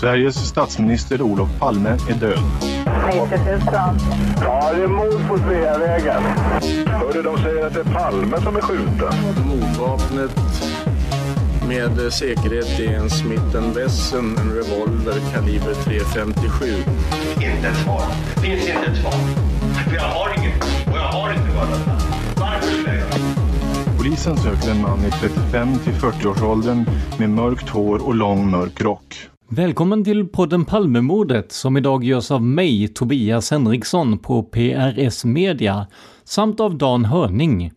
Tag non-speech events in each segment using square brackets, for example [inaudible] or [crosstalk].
Sveriges statsminister Olof Palme är död. Ja, det är mord på Sveavägen. Hörde de säger att det är Palme som är skjuten. Mordvapnet med säkerhet är en Smith Wesson, en revolver kaliber .357. Inte ett svar. Det finns inte ett svar. För jag har inget och jag har inte varit Varför skulle jag göra Polisen söker en man i 35 till 40-årsåldern med mörkt hår och lång mörk rock. Välkommen till podden Palmemordet som idag görs av mig, Tobias Henriksson på PRS Media samt av Dan Hörning.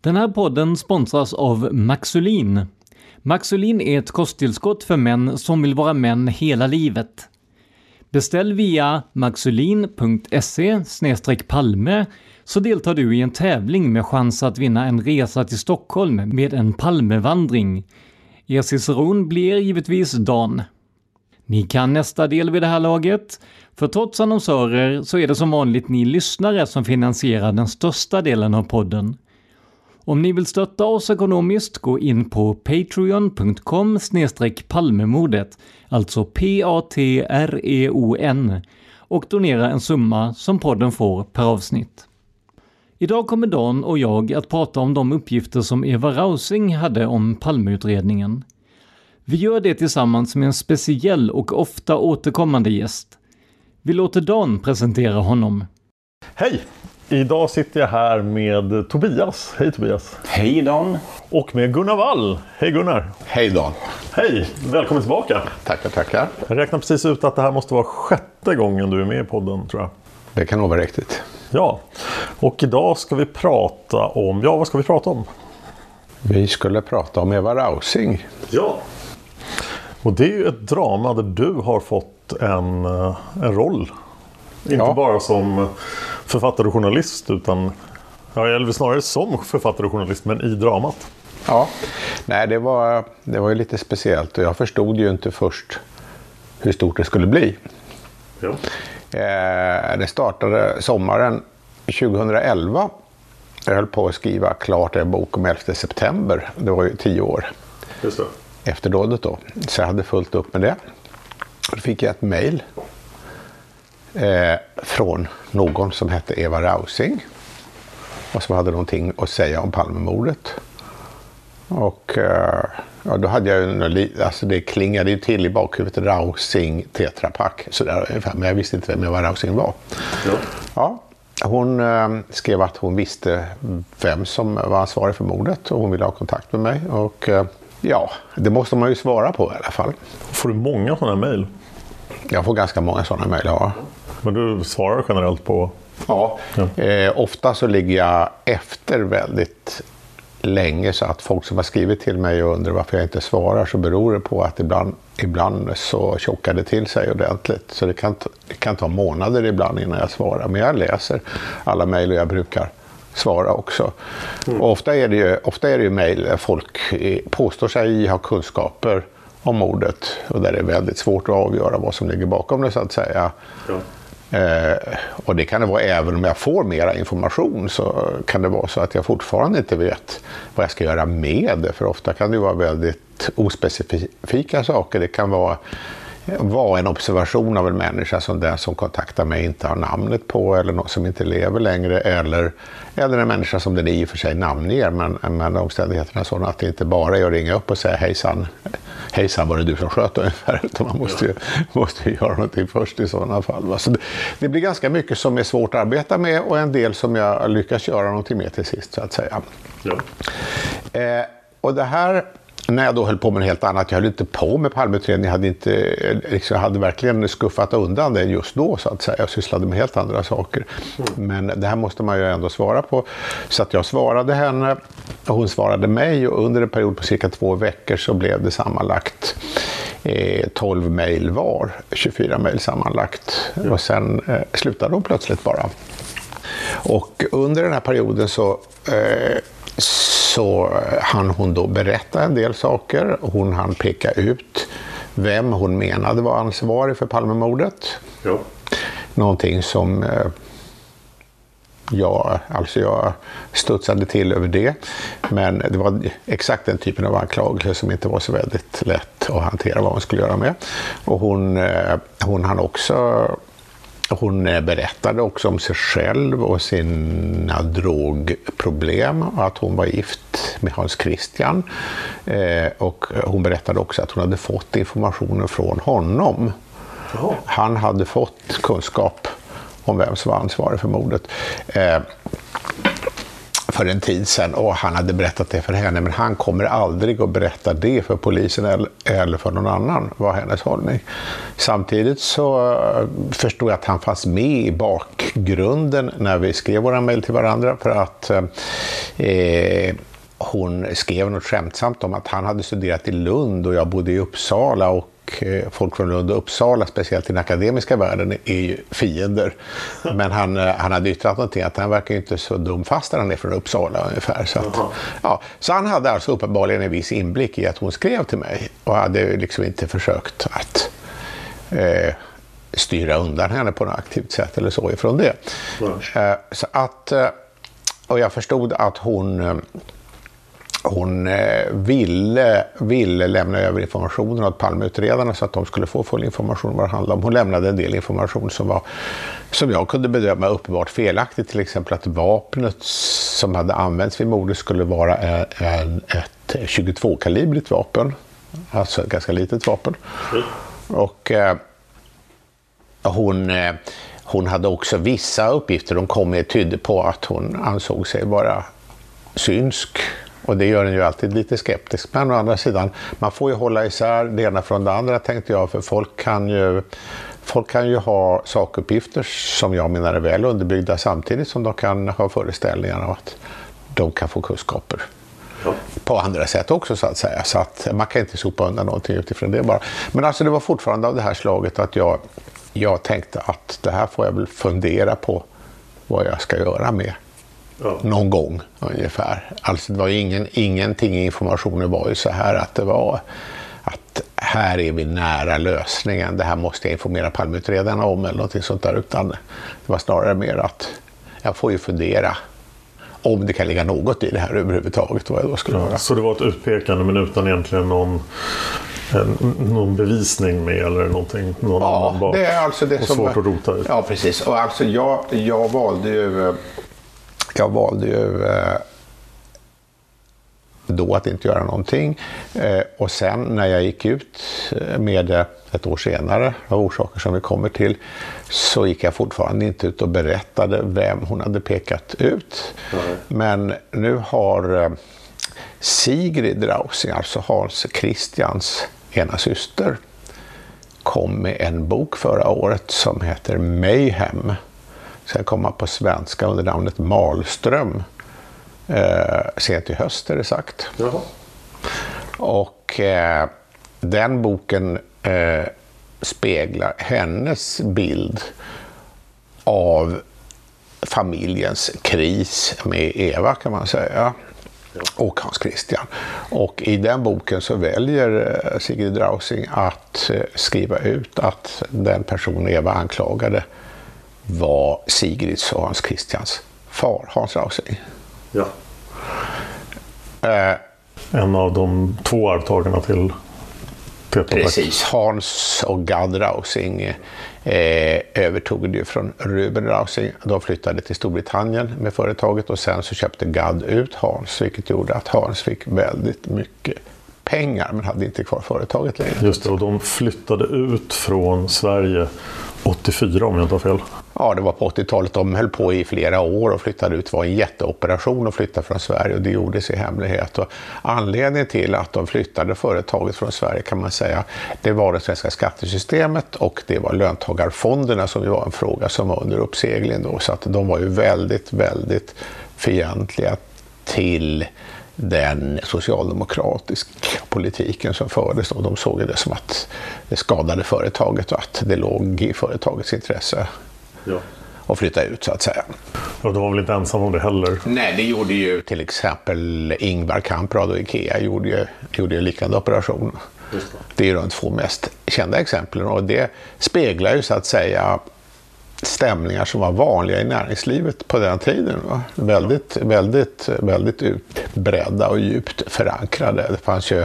Den här podden sponsras av Maxulin. Maxulin är ett kosttillskott för män som vill vara män hela livet. Beställ via maxulin.se palme så deltar du i en tävling med chans att vinna en resa till Stockholm med en Palmevandring. Er ciceron blir givetvis Dan. Ni kan nästa del vid det här laget, för trots annonsörer så är det som vanligt ni lyssnare som finansierar den största delen av podden. Om ni vill stötta oss ekonomiskt, gå in på patreon.com palmemordet, alltså P-A-T-R-E-O-N, och donera en summa som podden får per avsnitt. Idag kommer Dan och jag att prata om de uppgifter som Eva Rausing hade om Palmeutredningen. Vi gör det tillsammans med en speciell och ofta återkommande gäst. Vi låter Dan presentera honom. Hej! Idag sitter jag här med Tobias. Hej Tobias! Hej Dan! Och med Gunnar Wall. Hej Gunnar! Hej Dan! Hej! Välkommen tillbaka! Tackar, tackar. Jag räknar precis ut att det här måste vara sjätte gången du är med i podden tror jag. Det kan nog vara riktigt. Ja, och idag ska vi prata om, ja vad ska vi prata om? Vi skulle prata om Eva Rausing. Ja. Och det är ju ett drama där du har fått en, eh, en roll. Inte Ja. bara som författare och journalist utan ja, eller snarare som författare och journalist men i dramat. Ja, nej det var, det var ju lite speciellt och jag förstod ju inte först hur stort det skulle bli. Ja. Eh, det startade sommaren 2011. Jag höll på att skriva klart en bok om 11 september. Det var ju tio år Just det. efter dådet då. Så jag hade fullt upp med det. Då fick jag ett mejl eh, från någon som hette Eva Rausing. Och som hade någonting att säga om Palmemordet. Och eh, ja, då hade jag ju, alltså det klingade ju till i bakhuvudet Rausing Tetra Pak. Sådär ungefär. Men jag visste inte vem Eva Rausing var. Ja. Ja, hon eh, skrev att hon visste vem som var ansvarig för mordet och hon ville ha kontakt med mig. Och eh, ja, det måste man ju svara på i alla fall. Får du många sådana mejl? Jag får ganska många sådana mejl, ja. Men du svarar generellt på... Ja, eh, ofta så ligger jag efter väldigt länge så att folk som har skrivit till mig och undrar varför jag inte svarar så beror det på att ibland ibland så tjockar det till sig ordentligt. Så det kan, det kan ta månader ibland innan jag svarar. Men jag läser alla mejl och jag brukar svara också. Mm. Och ofta är det ju, ofta är det ju mejl där folk påstår sig ha kunskaper om mordet och där det är väldigt svårt att avgöra vad som ligger bakom det så att säga. Ja. Eh, och det kan det vara även om jag får mera information så kan det vara så att jag fortfarande inte vet vad jag ska göra med det. För ofta kan det vara väldigt ospecifika saker. Det kan vara var en observation av en människa som den som kontaktar mig inte har namnet på eller någon som inte lever längre eller, eller en människa som den i och för sig namnger men, men omständigheterna är sådana att det inte bara är att ringa upp och säga hejsan, hejsan var det du som sköt ungefär utan [laughs] man måste ju, måste ju göra någonting först i sådana fall. Så det, det, blir ganska mycket som är svårt att arbeta med och en del som jag lyckas göra någonting med till sist så att säga. Ja. Eh, och det här när jag då höll på med något helt annat. Jag höll inte på med Palmeutredningen. Jag hade, inte, liksom, hade verkligen skuffat undan det just då så att säga. Jag sysslade med helt andra saker. Men det här måste man ju ändå svara på. Så att jag svarade henne och hon svarade mig och under en period på cirka två veckor så blev det sammanlagt eh, 12 mejl var. 24 mejl sammanlagt. Och sen eh, slutade hon plötsligt bara. Och under den här perioden så eh, så hann hon då berätta en del saker. Hon hann peka ut vem hon menade var ansvarig för Palmemordet. Ja. Någonting som eh, jag, alltså jag studsade till över det. Men det var exakt den typen av anklagelser som inte var så väldigt lätt att hantera vad hon skulle göra med. Och hon, eh, hon hann också hon eh, berättade också om sig själv och sina drogproblem och att hon var gift med Hans Christian. Eh, och hon berättade också att hon hade fått informationen från honom. Han hade fått kunskap om vem som var ansvarig för mordet. För en tid sedan och han hade berättat det för henne men han kommer aldrig att berätta det för polisen eller för någon annan var hennes hållning. Samtidigt så eh, förstod jag att han fanns med i bakgrunden när vi skrev våra mejl till varandra för att eh, eh hon skrev något skämtsamt om att han hade studerat i Lund och jag bodde i Uppsala och Eh, folk från Lund och Uppsala, speciellt i den akademiska världen, är ju fiender. [laughs] Men han, eh, han hade yttrat någonting att han verkar inte så dum fast han är från Uppsala ungefär. Så, att, ja, så han hade alltså uppenbarligen en viss inblick i att hon skrev till mig och hade liksom inte försökt att eh, styra undan henne på något aktivt sätt eller så ifrån det. Eh, så att, eh, och jag förstod att hon hon eh, ville, ville lämna över informationen åt Palmeutredarna så att de skulle få full information om vad det handlade om. Hon lämnade en del information som var, som jag kunde bedöma uppenbart felaktig. Till exempel att vapnet som hade använts vid mordet skulle vara eh, en, ett 22-kalibrigt vapen. Alltså ett ganska litet vapen. Och eh, hon... Eh, hon hade också vissa uppgifter de kom med tydde på att hon ansåg sig vara synsk och det gör en ju alltid lite skeptisk. Men å andra sidan, man får ju hålla isär det ena från det andra tänkte jag. För folk kan ju, folk kan ju ha sakuppgifter som jag menar är väl underbyggda samtidigt som de kan ha föreställningar om att de kan få kunskaper. På andra sätt också så att säga. Så att man kan inte sopa undan någonting utifrån det bara. Men alltså det var fortfarande av det här slaget att jag, jag tänkte att det här får jag väl fundera på vad jag ska göra med. Ja. Någon gång ungefär. Alltså det var ingen, ingenting i informationen var ju så här att det var att här är vi nära lösningen. Det här måste jag informera Palmeutredarna om eller någonting sånt där. Utan det var snarare mer att jag får ju fundera om det kan ligga något i det här överhuvudtaget. Vad jag då skulle ja, Så det var ett utpekande men utan egentligen någon, en, någon bevisning med eller någonting? Någon ja, det är alltså det och som... svårt att rota i. Ja, precis. Och alltså jag, jag valde ju jag valde ju eh, då att inte göra någonting. Eh, och sen när jag gick ut eh, med det ett år senare, av orsaker som vi kommer till, så gick jag fortfarande inte ut och berättade vem hon hade pekat ut. Mm. Men nu har Sigrid Rausing, alltså Hans Christians ena syster, kom med en bok förra året som heter Mayhem ska komma på svenska under namnet Malström. Eh, sent i höst är det sagt. Jaha. Och eh, den boken eh, speglar hennes bild av familjens kris med Eva kan man säga. Och Hans Christian. Och i den boken så väljer eh, Sigrid Drausing att eh, skriva ut att den person Eva anklagade var Sigrids och Hans Christians far, Hans Drausing. Ja. Eh, en av de två arvtagarna till Precis. Hans och Gad Rausing eh, övertog det från Ruben Rausing. De flyttade till Storbritannien med företaget och sen så köpte Gad ut Hans vilket gjorde att Hans fick väldigt mycket pengar men hade inte kvar företaget längre. Just det, och de flyttade ut från Sverige 84 om jag inte har fel. Ja, det var på 80-talet. De höll på i flera år och flyttade ut. Det var en jätteoperation att flytta från Sverige och det gjordes i hemlighet. Och anledningen till att de flyttade företaget från Sverige kan man säga, det var det svenska skattesystemet och det var löntagarfonderna som var en fråga som var under uppsegling då. Så att de var ju väldigt, väldigt fientliga till den socialdemokratiska politiken som fördes. Och de såg det som att det skadade företaget och att det låg i företagets intresse ja. att flytta ut så att säga. Och de var väl inte ensamma om det heller? Nej, det gjorde ju till exempel Ingvar Kamprad och Ikea gjorde ju, gjorde ju liknande operationer. Det är ju de två mest kända exemplen och det speglar ju så att säga stämningar som var vanliga i näringslivet på den tiden. Va? Väldigt, väldigt, väldigt utbredda och djupt förankrade. Det fanns ju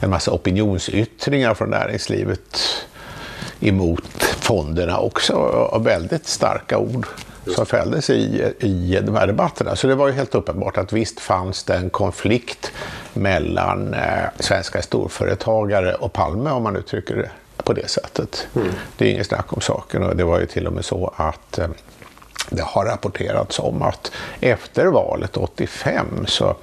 en massa opinionsyttringar från näringslivet emot fonderna också väldigt starka ord som fälldes i, i de här debatterna. Så det var ju helt uppenbart att visst fanns det en konflikt mellan eh, svenska storföretagare och Palme om man uttrycker det på det sättet. Mm. Det är inget snack om saken och det var ju till och med så att eh, det har rapporterats om att efter valet 85 så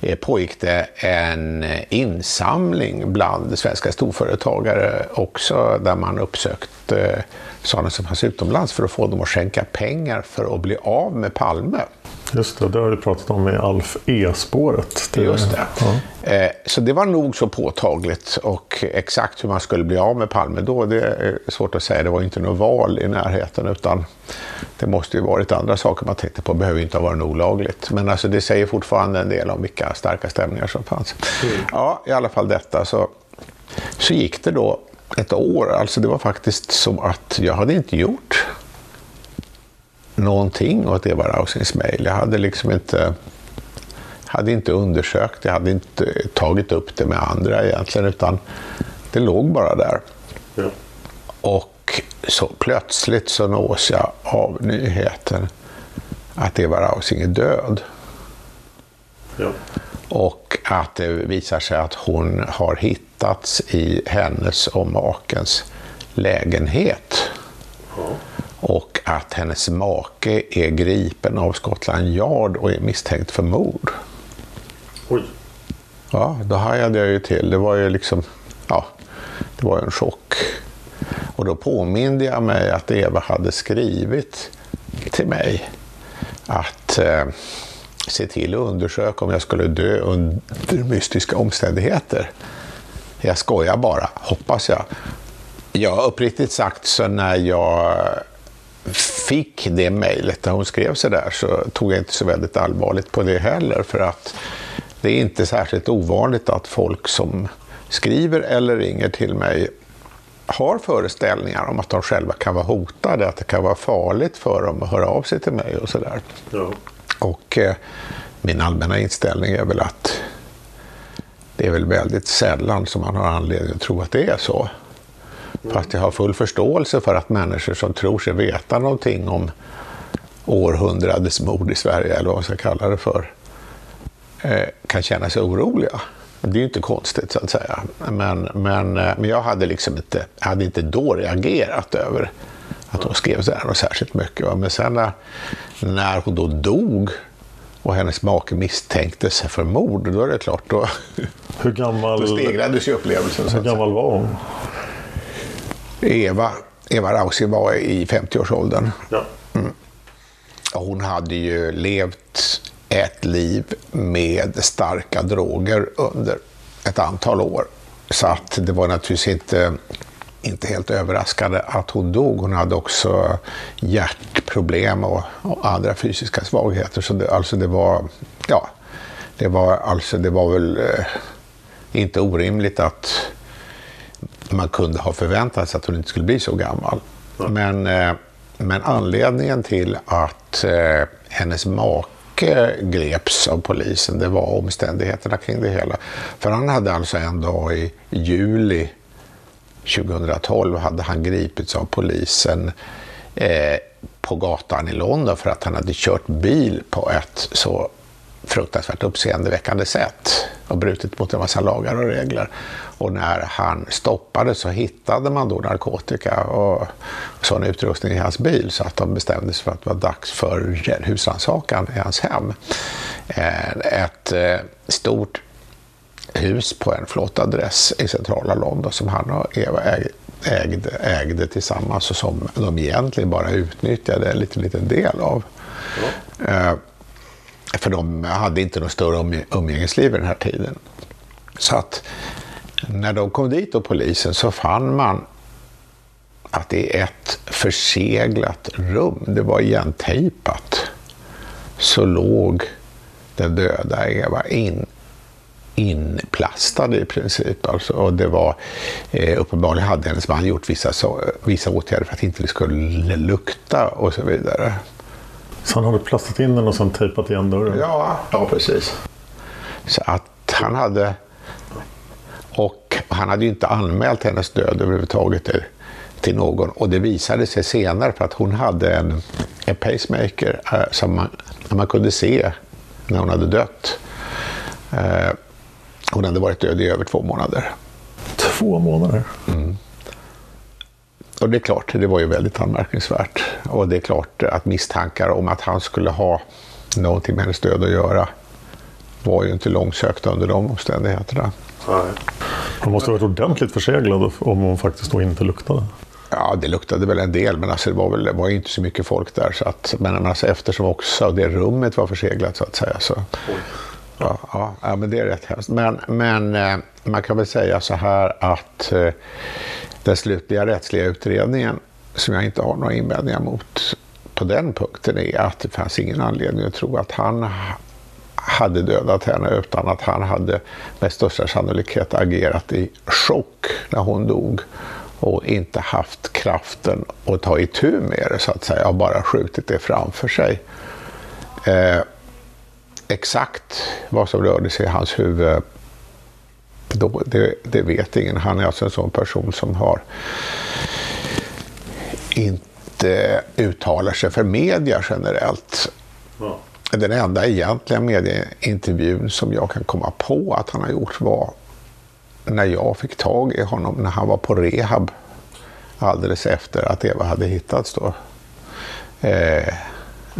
eh, pågick det en insamling bland svenska storföretagare också där man uppsökte eh, sådana som fanns utomlands för att få dem att skänka pengar för att bli av med Palme. Just det, det har du pratat om i Alf E-spåret. Just det. Ja. Eh, så det var nog så påtagligt och exakt hur man skulle bli av med Palme då, det är svårt att säga. Det var inte något val i närheten utan det måste ju varit andra saker man tänkte på. Det behöver inte ha varit olagligt. Men alltså det säger fortfarande en del om vilka starka stämningar som fanns. Mm. Ja, i alla fall detta. Så, så gick det då ett år. Alltså det var faktiskt så att jag hade inte gjort någonting åt Eva Rausings mejl. Jag hade liksom inte, hade inte undersökt, jag hade inte tagit upp det med andra egentligen, utan det låg bara där. Ja. Och så plötsligt så nås jag av nyheten att Eva Rausing är död. Ja. Och att det visar sig att hon har hittats i hennes och makens lägenhet. Ja och att hennes make är gripen av Scotland Yard och är misstänkt för mord. Oj. Ja, då hajade jag ju till. Det var ju liksom, ja, det var en chock. Och då påminde jag mig att Eva hade skrivit till mig att eh, se till att undersöka om jag skulle dö under mystiska omständigheter. Jag skojar bara, hoppas jag. Ja, uppriktigt sagt så när jag fick det mejlet när hon skrev så där så tog jag inte så väldigt allvarligt på det heller för att det är inte särskilt ovanligt att folk som skriver eller ringer till mig har föreställningar om att de själva kan vara hotade, att det kan vara farligt för dem att höra av sig till mig och sådär. Ja. Och eh, min allmänna inställning är väl att det är väl väldigt sällan som man har anledning att tro att det är så. Fast jag har full förståelse för att människor som tror sig veta någonting om århundradets mord i Sverige, eller vad man ska kalla det för, eh, kan känna sig oroliga. Det är ju inte konstigt så att säga. Men, men, eh, men jag hade liksom inte, hade inte då reagerat över att hon skrev så här särskilt mycket. Men sen när, när hon då dog och hennes make misstänktes för mord, då är det klart, då, hur gammal, [laughs] då stegrades ju upplevelsen. Hur gammal var hon? Eva, Eva Rausi var i 50-årsåldern. Ja. Mm. Hon hade ju levt ett liv med starka droger under ett antal år. Så att det var naturligtvis inte inte helt överraskande att hon dog. Hon hade också hjärtproblem och, och andra fysiska svagheter. Så det, alltså det var, ja, det var, alltså det var väl eh, inte orimligt att man kunde ha förväntat sig att hon inte skulle bli så gammal. Men, eh, men anledningen till att eh, hennes make greps av polisen, det var omständigheterna kring det hela. För han hade alltså en dag i juli 2012 hade han gripits av polisen eh, på gatan i London för att han hade kört bil på ett så fruktansvärt uppseendeväckande sätt och brutit mot en massa lagar och regler. Och när han stoppade så hittade man då narkotika och sån utrustning i hans bil så att de bestämde sig för att det var dags för husrannsakan i hans hem. Eh, ett eh, stort hus på en flott adress i centrala London som han och Eva ägde, ägde tillsammans och som de egentligen bara utnyttjade en liten, liten del av. Ja. För de hade inte något större umgängesliv i den här tiden. Så att när de kom dit och polisen så fann man att det är ett förseglat rum, det var igentejpat, så låg den döda Eva in, inplastad i princip. Alltså, och det var, eh, uppenbarligen hade hennes man gjort vissa, så, vissa åtgärder för att inte det skulle lukta och så vidare. Så han hade plastat in den och sen tejpat igen dörren? Ja, ja precis. Så att han hade... Och han hade ju inte anmält hennes död överhuvudtaget till, till någon. Och det visade sig senare för att hon hade en, en pacemaker eh, som man, man kunde se när hon hade dött. Eh, hon hade varit död i över två månader. Två månader? Mm. Och det är klart, det var ju väldigt anmärkningsvärt. Och det är klart att misstankar om att han skulle ha någonting med hennes död att göra var ju inte långsökta under de omständigheterna. Nej. Han måste ha varit ordentligt förseglad om hon faktiskt då inte luktade. Ja, det luktade väl en del, men alltså det var, väl, det var ju inte så mycket folk där. Så att, men alltså eftersom också det rummet var förseglat så att säga. Så, ja, ja, ja, men det är rätt hemskt. Men, men eh, man kan väl säga så här att eh, den slutliga rättsliga utredningen, som jag inte har några invändningar mot på den punkten, är att det fanns ingen anledning att tro att han hade dödat henne utan att han hade med största sannolikhet agerat i chock när hon dog och inte haft kraften att ta itu med det så att säga och bara skjutit det framför sig. Eh, exakt vad som rörde sig i hans huvud då, det, det, vet ingen. Han är alltså en sån person som har inte uttalar sig för media generellt. Ja. Den enda egentliga medieintervjun som jag kan komma på att han har gjort var när jag fick tag i honom när han var på rehab alldeles efter att Eva hade hittats då. Eh,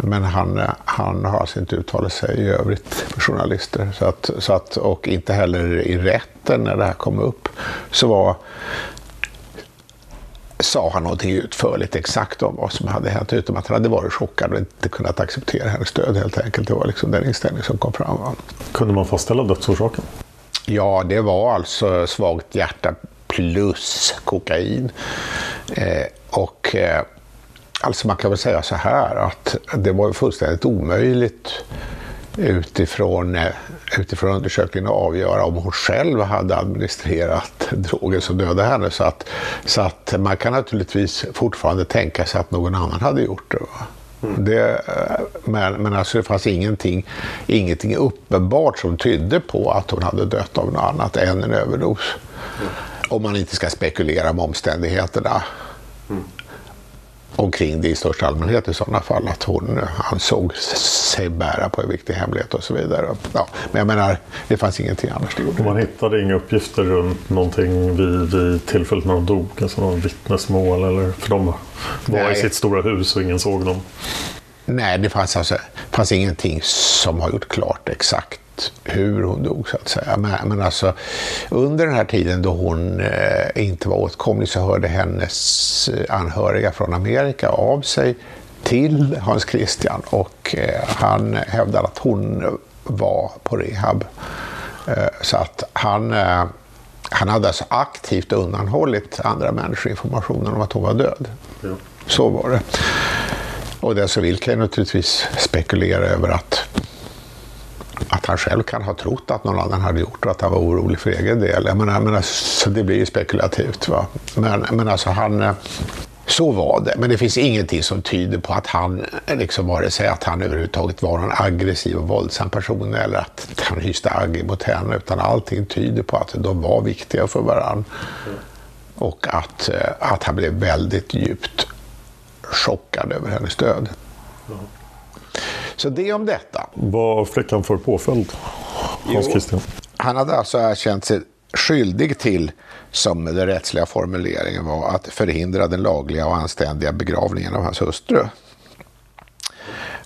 men han, han har alltså inte uttalat sig i övrigt för journalister. Så att, så att, och inte heller i rätten när det här kom upp så var sa han någonting utförligt exakt om vad som hade hänt, utom att han hade varit chockad och inte kunnat acceptera hennes död helt enkelt. Det var liksom den inställning som kom fram. Kunde man fastställa dödsorsaken? Ja, det var alltså svagt hjärta plus kokain. Eh, och eh, Alltså man kan väl säga så här att det var fullständigt omöjligt utifrån, eh, utifrån undersökningen att avgöra om hon själv hade administrerat drogen som dödade henne. Så att, så att man kan naturligtvis fortfarande tänka sig att någon annan hade gjort det. Mm. det eh, men, men alltså det fanns ingenting, ingenting uppenbart som tydde på att hon hade dött av något annat än en överdos. Mm. Om man inte ska spekulera om omständigheterna. Mm omkring det i största allmänhet i sådana fall. Att hon ansåg sig bära på en viktig hemlighet och så vidare. Ja, men jag menar, det fanns ingenting annars. Det man hittade inga uppgifter runt någonting vid, vid tillfället när de dog? Alltså någon vittnesmål? Eller, för de var Nej. i sitt stora hus och ingen såg dem. Nej, det fanns, alltså, fanns ingenting som har gjort klart exakt hur hon dog så att säga. Men, men alltså under den här tiden då hon eh, inte var åtkomlig så hörde hennes eh, anhöriga från Amerika av sig till Hans Christian och eh, han hävdade att hon var på rehab. Eh, så att han, eh, Han hade alltså aktivt undanhållit andra människor informationen om att hon var död. Ja. Så var det. Och den så vill kan naturligtvis spekulera över att, att han själv kan ha trott att någon annan hade gjort och att han var orolig för egen del. Jag menar, jag menar, så det blir ju spekulativt. Va? Men, men alltså han... Eh, så var det, men det finns ingenting som tyder på att han, eh, liksom vare sig att han överhuvudtaget var någon aggressiv och våldsam person eller att han hyste agg mot henne, utan allting tyder på att de var viktiga för varandra. Och att, eh, att han blev väldigt djupt chockad över hennes död. Så det om detta. Vad fick han för påföljd, Hans. Christian? Han hade alltså erkänt sig skyldig till, som den rättsliga formuleringen var, att förhindra den lagliga och anständiga begravningen av hans hustru.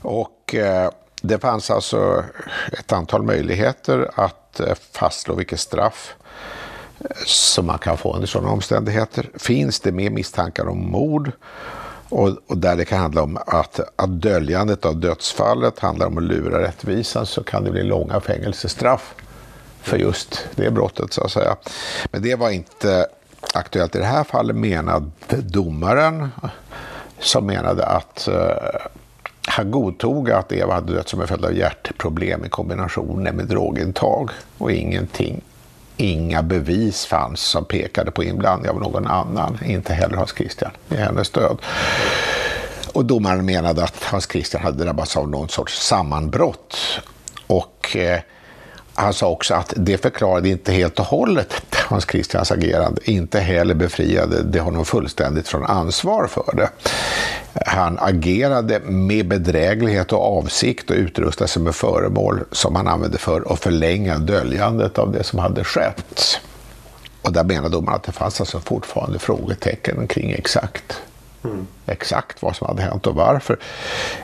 Och eh, det fanns alltså ett antal möjligheter att eh, fastslå vilket straff eh, som man kan få under sådana omständigheter. Finns det med misstankar om mord och, och där det kan handla om att, att döljandet av dödsfallet handlar om att lura rättvisan så kan det bli långa fängelsestraff för just det brottet så att säga. Men det var inte aktuellt i det här fallet menade domaren som menade att eh, han godtog att Eva hade dött som en följd av hjärtproblem i kombination med drogintag och ingenting. Inga bevis fanns som pekade på inblandning av någon annan, inte heller Hans Christian, i hennes död. Och domaren menade att Hans Christian hade drabbats av någon sorts sammanbrott. Och eh, han sa också att det förklarade inte helt och hållet [laughs] Hans Christians agerande. Inte heller befriade det honom fullständigt från ansvar för det. Han agerade med bedräglighet och avsikt och utrustade sig med föremål som han använde för att förlänga döljandet av det som hade skett. Och där menar domaren att det fanns alltså fortfarande frågetecken kring exakt, exakt vad som hade hänt och varför.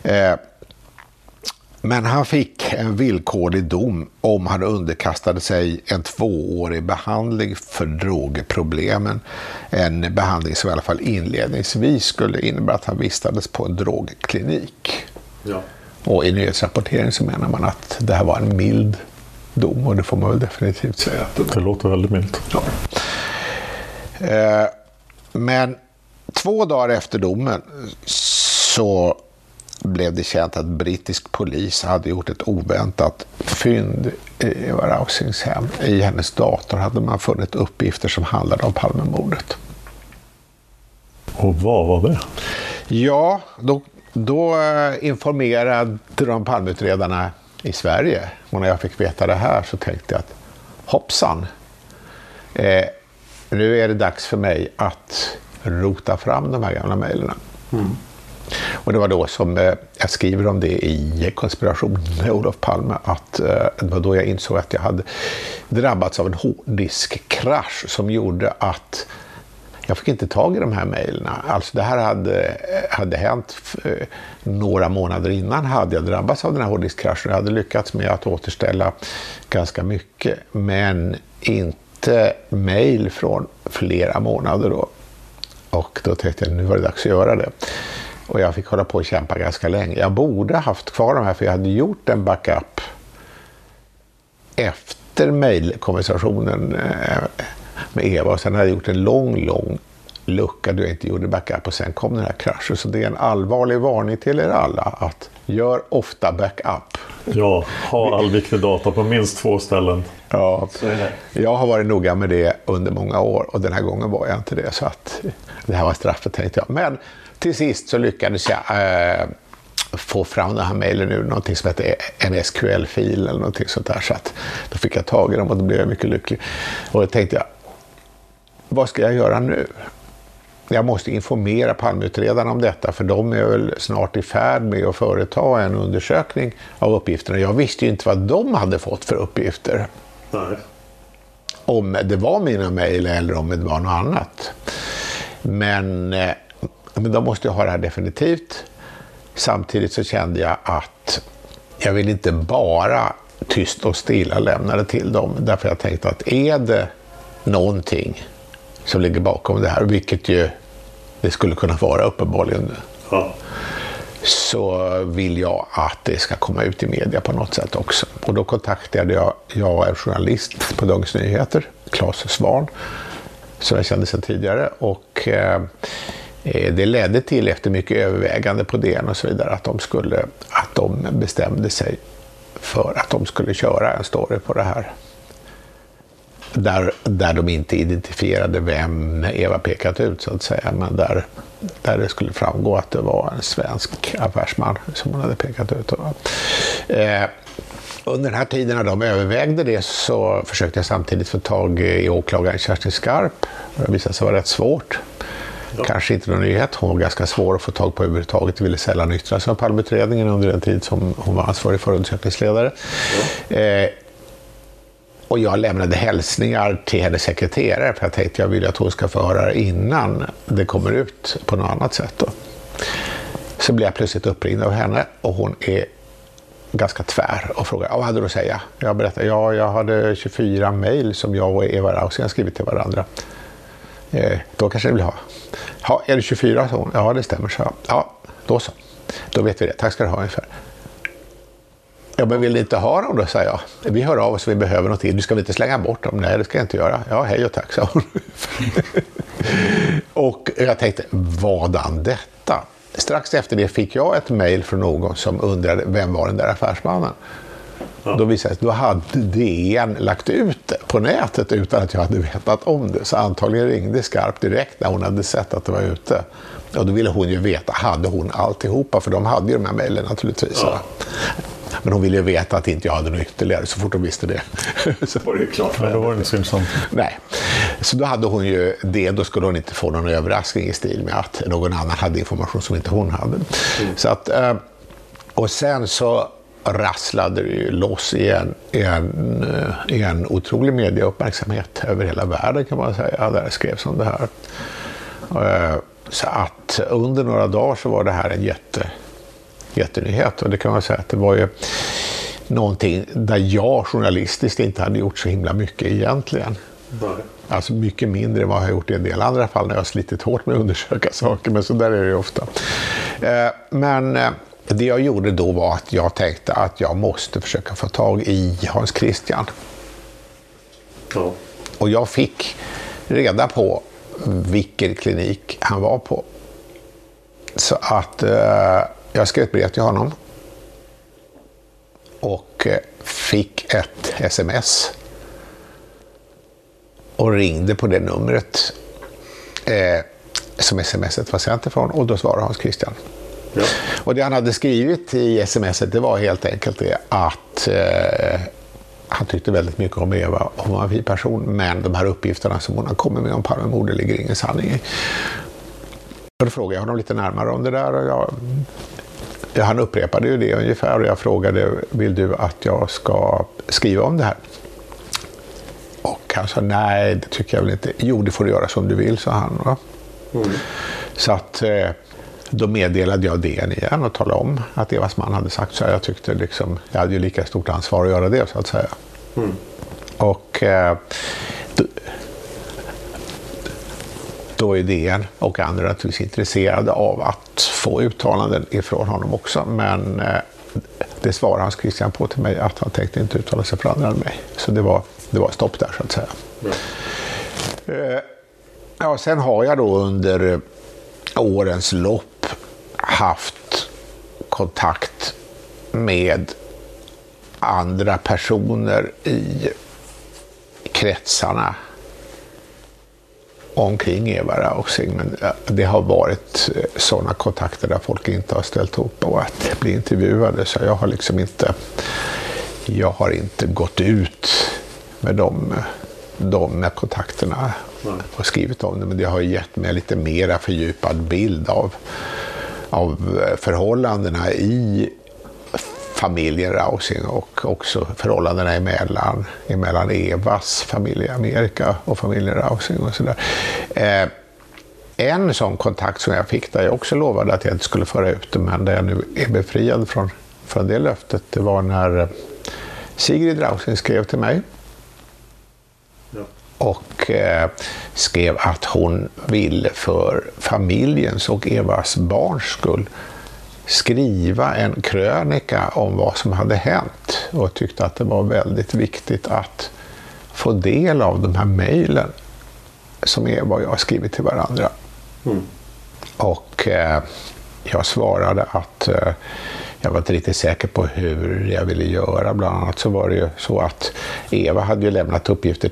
Eh, men han fick en villkorlig dom om han underkastade sig en tvåårig behandling för drogproblemen. En behandling som i alla fall inledningsvis skulle innebära att han vistades på en drogklinik. Ja. Och i nyhetsrapporteringen så menar man att det här var en mild dom och det får man väl definitivt säga. det låter väldigt milt. Eh, Men två dagar efter domen så blev det känt att brittisk polis hade gjort ett oväntat fynd i Eva Rausings hem. I hennes dator hade man funnit uppgifter som handlade om Palmemordet. Och vad var det? Ja, då, då eh, informerade de Palmeutredarna i Sverige. Och när jag fick veta det här så tänkte jag att hoppsan, eh, nu är det dags för mig att rota fram de här gamla mejlen. Och det var då som eh, jag skriver om det i konspirationen med Olof Palme, att eh, det var då jag insåg att jag hade drabbats av en hårddiskkrasch som gjorde att jag fick inte tag i de här mejlen. Alltså det här hade, eh, hade hänt några månader innan hade jag drabbats av den här hårddiskkraschen. Jag hade lyckats med att återställa ganska mycket, men inte mejl från flera månader då. Och då tänkte jag nu var det dags att göra det. Och jag fick hålla på och kämpa ganska länge. Jag borde haft kvar de här för jag hade gjort en backup efter mejlkonversationen eh, med Eva och sen hade jag gjort en lång, lång lucka då jag inte gjorde backup och sen kom den här kraschen. Så det är en allvarlig varning till er alla att gör ofta backup. Ja, ha all viktig data på minst två ställen. Ja, jag har varit noga med det under många år och den här gången var jag inte det. Så att det här var straffet tänkte jag. Men till sist så lyckades jag eh, få fram den här mejlen ur någonting som heter en SQL-fil eller någonting sånt där. Så att då fick jag tag i dem och då blev jag mycket lycklig. Och då tänkte jag, vad ska jag göra nu? Jag måste informera Palmeutredarna om detta för de är väl snart i färd med att företa en undersökning av uppgifterna. Jag visste ju inte vad de hade fått för uppgifter. Nej. Om det var mina mejl eller om det var något annat. Men, eh, men de måste jag ha det här definitivt. Samtidigt så kände jag att jag vill inte bara tyst och stilla lämna det till dem. Därför jag tänkte att är det någonting som ligger bakom det här, vilket ju det skulle kunna vara uppenbarligen, Ja. så vill jag att det ska komma ut i media på något sätt också. Och då kontaktade jag, jag en journalist på Dagens Nyheter, Claes Svan, som jag kände sedan tidigare. Och eh, Eh, det ledde till, efter mycket övervägande på DN och så vidare, att de, skulle, att de bestämde sig för att de skulle köra en story på det här. Där, där de inte identifierade vem Eva pekat ut så att säga, men där, där det skulle framgå att det var en svensk affärsman som hon hade pekat ut. Eh, under den här tiden när de övervägde det så försökte jag samtidigt få tag i åklagaren Kerstin Skarp. Det visade sig vara rätt svårt. Ja. Kanske inte någon nyhet. Hon var ganska svår att få tag på överhuvudtaget. Ville sällan yttra sig om Palmeutredningen under den tid som hon var ansvarig förundersökningsledare. Ja. Eh, och jag lämnade hälsningar till hennes sekreterare för jag tänkte jag vill att hon ska få höra det innan det kommer ut på något annat sätt. Då. Så blev jag plötsligt uppringd av henne och hon är ganska tvär och frågar vad hade du att säga? Jag berättade ja, jag hade 24 mejl som jag och Eva Rausing skrivit till varandra. Eh, då kanske ni vill ha. Ja, är det 24? sa hon. Ja, det stämmer, så. Ja, då så. Då vet vi det. Tack ska du ha ungefär. Ja, men vill ni inte ha dem då, sa jag. Vi hör av oss om vi behöver någonting. Du ska väl inte slänga bort dem? Nej, det ska jag inte göra. Ja, hej och tack, sa hon. [laughs] och jag tänkte, vadan detta? Strax efter det fick jag ett mejl från någon som undrade, vem var den där affärsmannen? Ja. Då visade det då hade DN lagt ut det på nätet utan att jag hade vetat om det. Så antagligen ringde Skarp direkt när hon hade sett att det var ute. Och då ville hon ju veta, hade hon alltihopa? För de hade ju de här mejlen naturligtvis. Ja. Men hon ville ju veta att inte jag hade något ytterligare så fort hon visste det. [laughs] så var det klart. Ja, då var det inte synsamt. Nej. Så då hade hon ju det, då skulle hon inte få någon överraskning i stil med att någon annan hade information som inte hon hade. Mm. Så att, eh, och sen så rasslade det loss i en, en, eh, en otrolig mediauppmärksamhet över hela världen kan man säga, där det skrevs om det här. Eh, så att under några dagar så var det här en jätte, jättenyhet och det kan man säga att det var ju någonting där jag journalistiskt inte hade gjort så himla mycket egentligen. Nej. Alltså mycket mindre än vad jag har gjort i en del andra fall när jag har slitit hårt med att undersöka saker, men så där är det ju ofta. Eh, men det jag gjorde då var att jag tänkte att jag måste försöka få tag i Hans Christian. Ja. Och jag fick reda på vilken klinik han var på. Så att eh, jag skrev ett brev till honom. Och eh, fick ett sms. Och ringde på det numret eh, som smset var sänt ifrån. Och då svarade Hans Christian. Ja. Och det han hade skrivit i smset det var helt enkelt det att eh, han tyckte väldigt mycket om Eva. Hon var en fin person, men de här uppgifterna som hon har kommit med om Palmemordet ligger ingen sanning i. Då frågade jag honom lite närmare om det där. Och jag, ja, han upprepade ju det ungefär och jag frågade, vill du att jag ska skriva om det här? Och han sa, nej det tycker jag väl inte. Jo, det får du göra som du vill, sa han. Mm. Så att eh, då meddelade jag DN igen och talade om att Evas man hade sagt så här. Jag tyckte liksom, jag hade ju lika stort ansvar att göra det så att säga. Mm. Och eh, då, då är DN och andra naturligtvis intresserade av att få uttalanden ifrån honom också. Men eh, det svarade Hans Christian på till mig att han tänkte inte uttala sig för andra än mig. Så det var, det var stopp där så att säga. Mm. Eh, ja, sen har jag då under årens lopp haft kontakt med andra personer i kretsarna omkring Eva Rausing. Men det har varit eh, sådana kontakter där folk inte har ställt upp och att bli intervjuade. Så jag har liksom inte, jag har inte gått ut med de, de kontakterna och skrivit om det. Men det har gett mig lite mera fördjupad bild av av eh, förhållandena i familjen Rausing och också förhållandena emellan, emellan Evas familj i Amerika och familjen Rausing och sådär. Eh, en sån kontakt som jag fick där jag också lovade att jag inte skulle föra ut det men där jag nu är befriad från, från det löftet, det var när eh, Sigrid Rausing skrev till mig och eh, skrev att hon ville för familjens och Evas barns skull skriva en krönika om vad som hade hänt och tyckte att det var väldigt viktigt att få del av de här mejlen som Eva och jag har skrivit till varandra. Mm. Och eh, jag svarade att eh, jag var inte riktigt säker på hur jag ville göra. Bland annat så var det ju så att Eva hade ju lämnat uppgifter.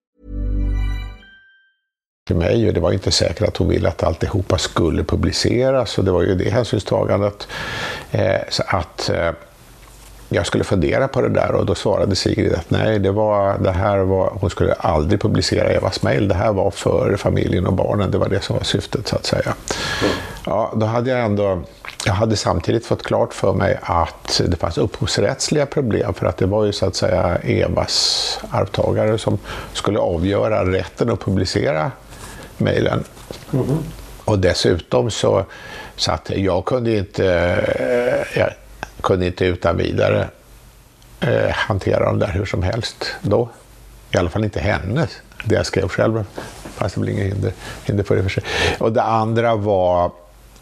Till mig och det var inte säkert att hon ville att alltihopa skulle publiceras och det var ju det hänsynstagandet. Eh, så att eh, jag skulle fundera på det där och då svarade Sigrid att nej, det, var, det här var, hon skulle aldrig publicera Evas mejl. Det här var för familjen och barnen. Det var det som var syftet så att säga. Ja, då hade jag ändå, jag hade samtidigt fått klart för mig att det fanns upphovsrättsliga problem för att det var ju så att säga Evas arvtagare som skulle avgöra rätten att publicera mejlen. Mm. Och dessutom så, så att jag kunde inte, eh, jag kunde inte utan vidare eh, hantera dem där hur som helst då. I alla fall inte hennes. Det jag skrev själv Fast det blir inget hinder, hinder för det för sig. Och det andra var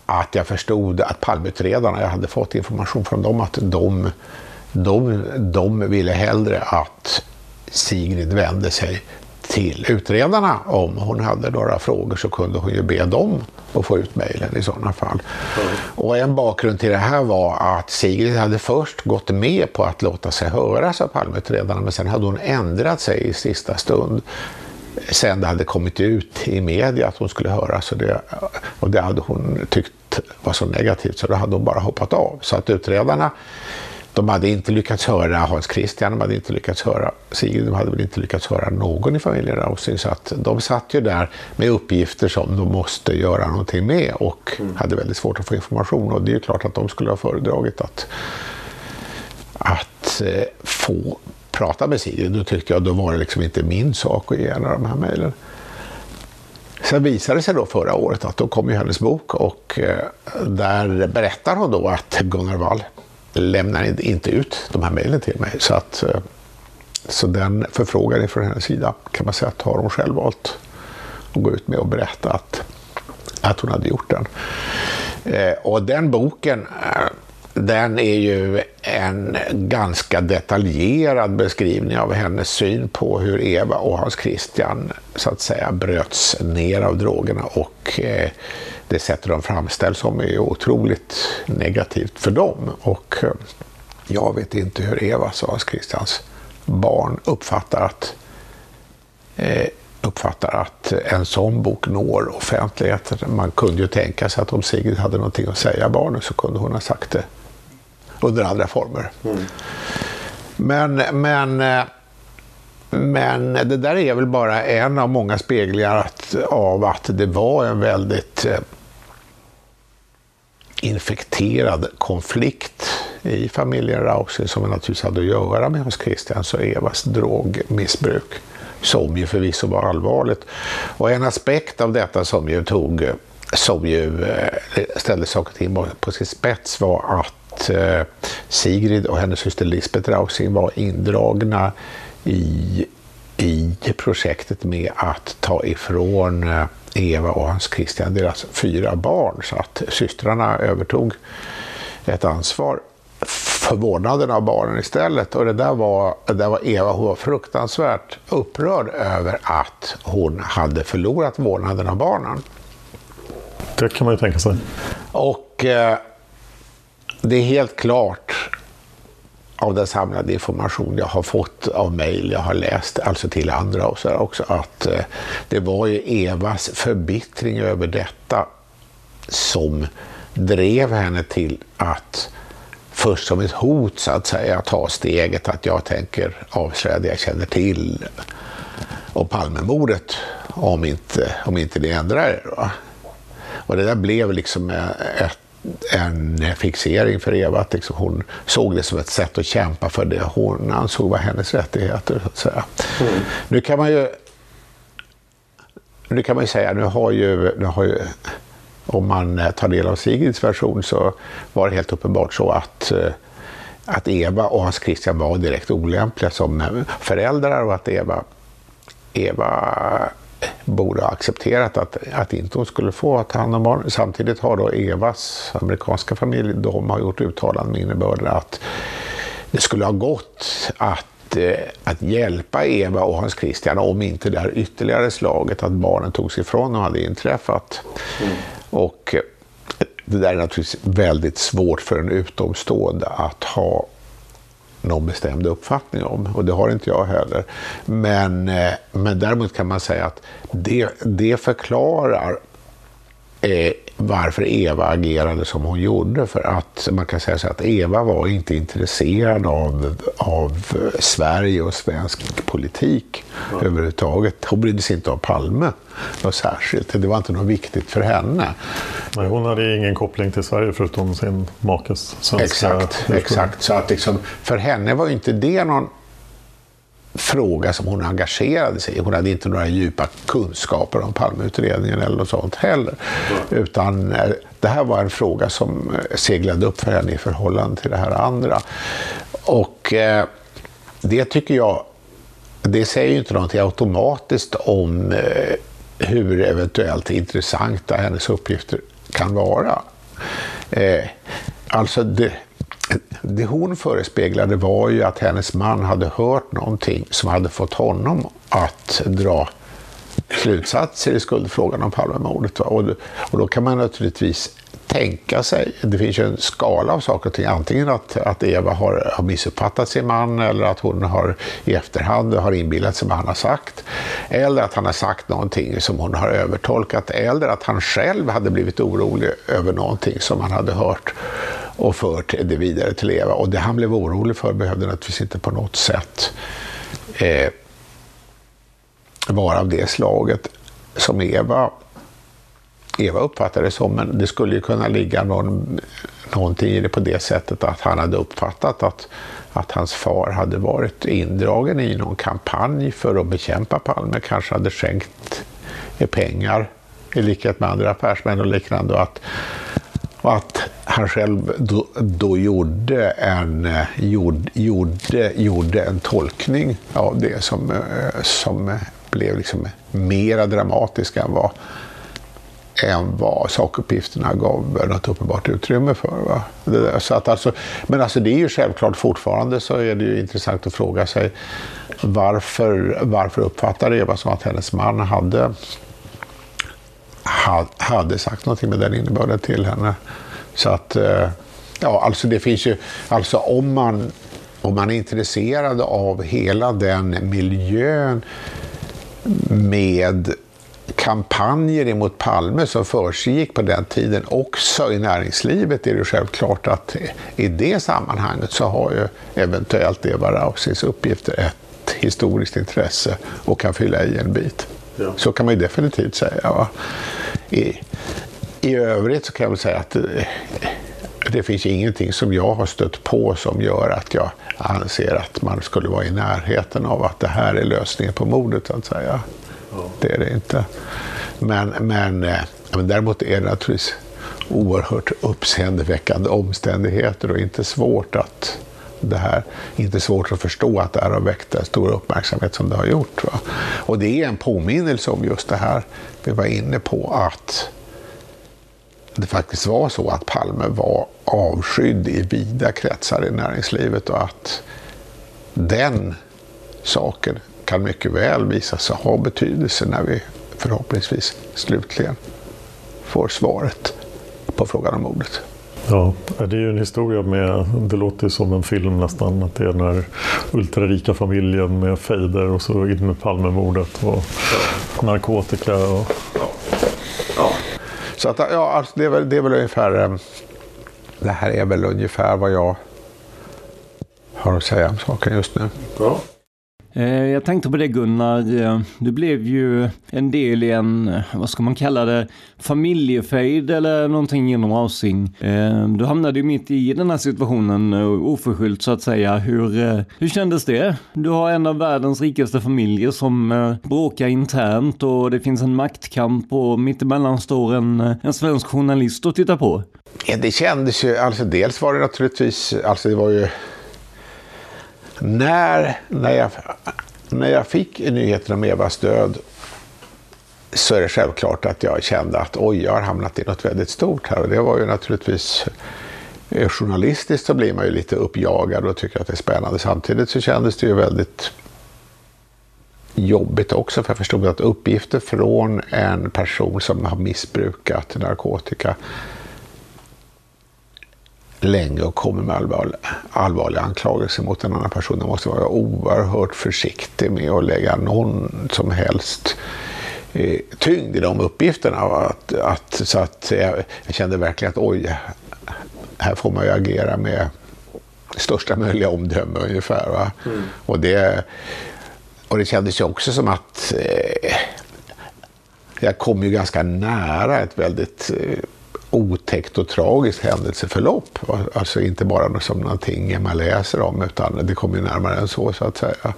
att jag förstod att Palmeutredarna, jag hade fått information från dem att de, de, de ville hellre att Sigrid vände sig till utredarna. Om hon hade några frågor så kunde hon ju be dem att få ut mejlen i sådana fall. Mm. Och en bakgrund till det här var att Sigrid hade först gått med på att låta sig höras av Palmeutredarna men sen hade hon ändrat sig i sista stund sen det hade kommit ut i media att hon skulle höras och det, och det hade hon tyckt var så negativt så då hade hon bara hoppat av. Så att utredarna de hade inte lyckats höra Hans Christian, de hade inte lyckats höra Sigrid, de hade väl inte lyckats höra någon i familjen Rausing. Så att de satt ju där med uppgifter som de måste göra någonting med och mm. hade väldigt svårt att få information. Och det är ju klart att de skulle ha föredragit att, att eh, få prata med Sigrid. Då tyckte jag då var det liksom inte min sak att ge henne de här mejlen. Sen visade det sig då förra året att då kom ju hennes bok och eh, där berättar hon då att Gunnar Wall lämnar inte ut de här mejlen till mig. Så, att, eh, så den förfrågan från hennes sida kan man säga att har hon själv valt att gå ut med och berätta att, att hon hade gjort den. Eh, och den boken eh, den är ju en ganska detaljerad beskrivning av hennes syn på hur Eva och Hans Christian så att säga bröts ner av drogerna och eh, det sätt de framställs som är otroligt negativt för dem. Och eh, jag vet inte hur Eva, Hans Christians barn uppfattar att eh, uppfattar att en sån bok når offentligheten. Man kunde ju tänka sig att om Sigrid hade någonting att säga barnen så kunde hon ha sagt det under andra former. Mm. Men, men, eh, men det där är väl bara en av många speglingar att, av att det var en väldigt infekterad konflikt i familjen Rausing som naturligtvis hade att göra med Hans Christians och Evas drogmissbruk som ju förvisso var allvarligt. Och en aspekt av detta som ju tog som ju eh, ställde saker och ting på sin spets var att eh, Sigrid och hennes syster Lisbeth Rausing var indragna i, i projektet med att ta ifrån eh, Eva och Hans Christian deras fyra barn så att systrarna övertog ett ansvar för vårdnaden av barnen istället. Och det där var, det där var Eva, hon var fruktansvärt upprörd över att hon hade förlorat vårdnaden av barnen. Det kan man ju tänka sig. Och eh, det är helt klart av den samlade information jag har fått av mejl jag har läst, alltså till andra och så också, att eh, det var ju Evas förbittring över detta som drev henne till att först som ett hot så att säga ta steget att jag tänker avslöja det jag känner till om Palmemordet om inte, om inte det ändrar er. Och det där blev liksom eh, ett, en fixering för Eva, att liksom hon såg det som ett sätt att kämpa för det hon ansåg var hennes rättigheter. Så att säga. Mm. Nu kan man ju nu kan man ju säga, nu har ju, nu har ju om man tar del av Sigrids version så var det helt uppenbart så att, att Eva och Hans Christian var direkt olämpliga som föräldrar och att Eva, Eva borde ha accepterat att, att inte hon skulle få ta hand om barn. Samtidigt har då Evas amerikanska familj, de har gjort uttalanden med innebörden att det skulle ha gått att, eh, att hjälpa Eva och Hans Christian om inte det här ytterligare slaget att barnen togs ifrån dem hade inträffat. Mm. Och eh, det där är naturligtvis väldigt svårt för en utomstående att ha någon bestämd uppfattning om. Och det har inte jag heller. Men, eh, men däremot kan man säga att det, det förklarar eh, varför Eva agerade som hon gjorde. För att man kan säga så att Eva var inte intresserad av, av Sverige och svensk politik ja. överhuvudtaget. Hon brydde sig inte om Palme något särskilt. Det var inte något viktigt för henne. Nej, hon hade ingen koppling till Sverige förutom sin makes svenska Exakt, exakt. Så att liksom, för henne var inte det någon fråga som hon engagerade sig i. Hon hade inte några djupa kunskaper om Palmeutredningen eller något sånt heller. Mm. Utan eh, det här var en fråga som eh, seglade upp för henne i förhållande till det här andra. Och eh, det tycker jag, det säger ju inte någonting automatiskt om eh, hur eventuellt intressanta hennes uppgifter kan vara. Eh, alltså det, det hon förespeglade var ju att hennes man hade hört någonting som hade fått honom att dra slutsatser i skuldfrågan om Palmemordet. Och, och då kan man naturligtvis tänka sig, det finns ju en skala av saker och ting, antingen att, att Eva har, har missuppfattat sin man eller att hon har i efterhand har inbillat sig vad han har sagt. Eller att han har sagt någonting som hon har övertolkat. Eller att han själv hade blivit orolig över någonting som han hade hört och fört det vidare till Eva. Och det han blev orolig för behövde naturligtvis inte på något sätt eh, vara av det slaget som Eva, Eva uppfattade det som. Men det skulle ju kunna ligga någon, någonting i det på det sättet att han hade uppfattat att, att hans far hade varit indragen i någon kampanj för att bekämpa Palme, kanske hade skänkt pengar i likhet med andra affärsmän och liknande. Och att, och att han själv då, då gjorde, en, gjorde, gjorde, gjorde en tolkning av det som, som blev liksom mera dramatisk än vad, än vad sakuppgifterna gav något uppenbart utrymme för. Va? Det så att alltså, men alltså det är ju självklart fortfarande så är det ju intressant att fråga sig varför, varför uppfattade Eva som att hennes man hade hade sagt någonting med den innebörden till henne. Så att, eh, ja, alltså det finns ju, alltså om man, om man är intresserad av hela den miljön med kampanjer emot Palme som försiggick på den tiden också i näringslivet är det självklart att i det sammanhanget så har ju eventuellt Eva Rausings uppgifter ett historiskt intresse och kan fylla i en bit. Ja. Så kan man ju definitivt säga. Va? I, I övrigt så kan jag väl säga att det, eh, det finns ingenting som jag har stött på som gör att jag anser att man skulle vara i närheten av att det här är lösningen på mordet, så att säga. Det är det inte. Men, men eh, Men däremot är det naturligtvis oerhört uppseendeväckande omständigheter och inte svårt att det här, inte svårt att förstå att det här har väckt den stora uppmärksamhet som det har gjort. Va? Och det är en påminnelse om just det här vi var inne på att det faktiskt var så att Palme var avskydd i vida kretsar i näringslivet och att den saken kan mycket väl visa sig ha betydelse när vi förhoppningsvis slutligen får svaret på frågan om mordet. Ja, det är ju en historia med, det låter ju som en film nästan, att det är den här ultrarika familjen med fejder och så in med Palmemordet och narkotika. Och... Ja. Så att, ja, alltså det, är väl, det är väl ungefär, eh, det här är väl ungefär vad jag har att säga om saken just nu. Ja. Eh, jag tänkte på det Gunnar, eh, du blev ju en del i en, eh, vad ska man kalla det, familjefejd eller någonting inom housing. Du hamnade ju mitt i den här situationen oförskyllt så att säga. Hur, hur kändes det? Du har en av världens rikaste familjer som bråkar internt och det finns en maktkamp och mittemellan står en, en svensk journalist och tittar på. Ja, det kändes ju, alltså dels var det naturligtvis, alltså det var ju när, när, jag, när jag fick nyheten om Evas död så är det självklart att jag kände att oj, jag har hamnat i något väldigt stort här. Och det var ju naturligtvis eh, journalistiskt så blir man ju lite uppjagad och tycker att det är spännande. Samtidigt så kändes det ju väldigt jobbigt också för jag förstod att uppgifter från en person som har missbrukat narkotika länge och kommer med allvarliga, allvarliga anklagelser mot en annan person. Man måste vara oerhört försiktig med att lägga någon som helst eh, tyngd i de uppgifterna. Att, att, så att jag, jag kände verkligen att oj, här får man ju agera med största möjliga omdöme ungefär. Mm. Och, det, och det kändes ju också som att eh, jag kom ju ganska nära ett väldigt eh, otäckt och tragiskt händelseförlopp. Alltså inte bara som någonting man läser om utan det kommer närmare än så så att säga.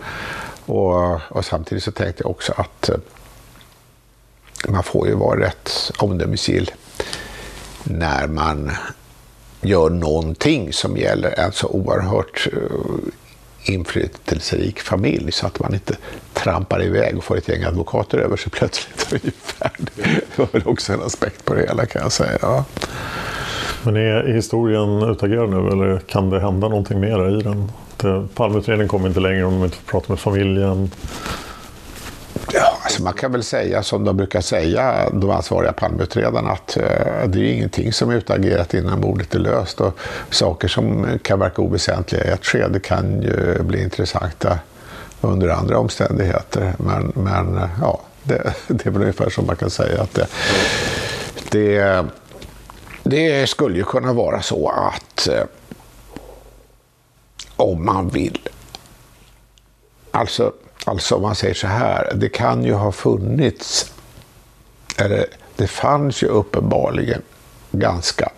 Och, och samtidigt så tänkte jag också att eh, man får ju vara rätt omdömesgill när man gör någonting som gäller en så oerhört eh, inflytelserik familj så att man inte trampar iväg och får ett gäng advokater över sig plötsligt. [laughs] Ungefär. Det var väl också en aspekt på det hela kan jag säga. Ja. Men är historien utagerad nu eller kan det hända någonting mer i den? Palmeutredningen kommer inte längre om de inte får prata med familjen. Alltså man kan väl säga som de brukar säga, de ansvariga Palmeutredarna, att eh, det är ingenting som är utagerat innan mordet är löst. Och saker som kan verka oväsentliga i ett skede kan ju bli intressanta under andra omständigheter. Men, men ja, det, det är väl ungefär som man kan säga att det, det, det skulle ju kunna vara så att eh, om man vill, alltså Alltså om man säger så här, det kan ju ha funnits, eller det fanns ju uppenbarligen ganska,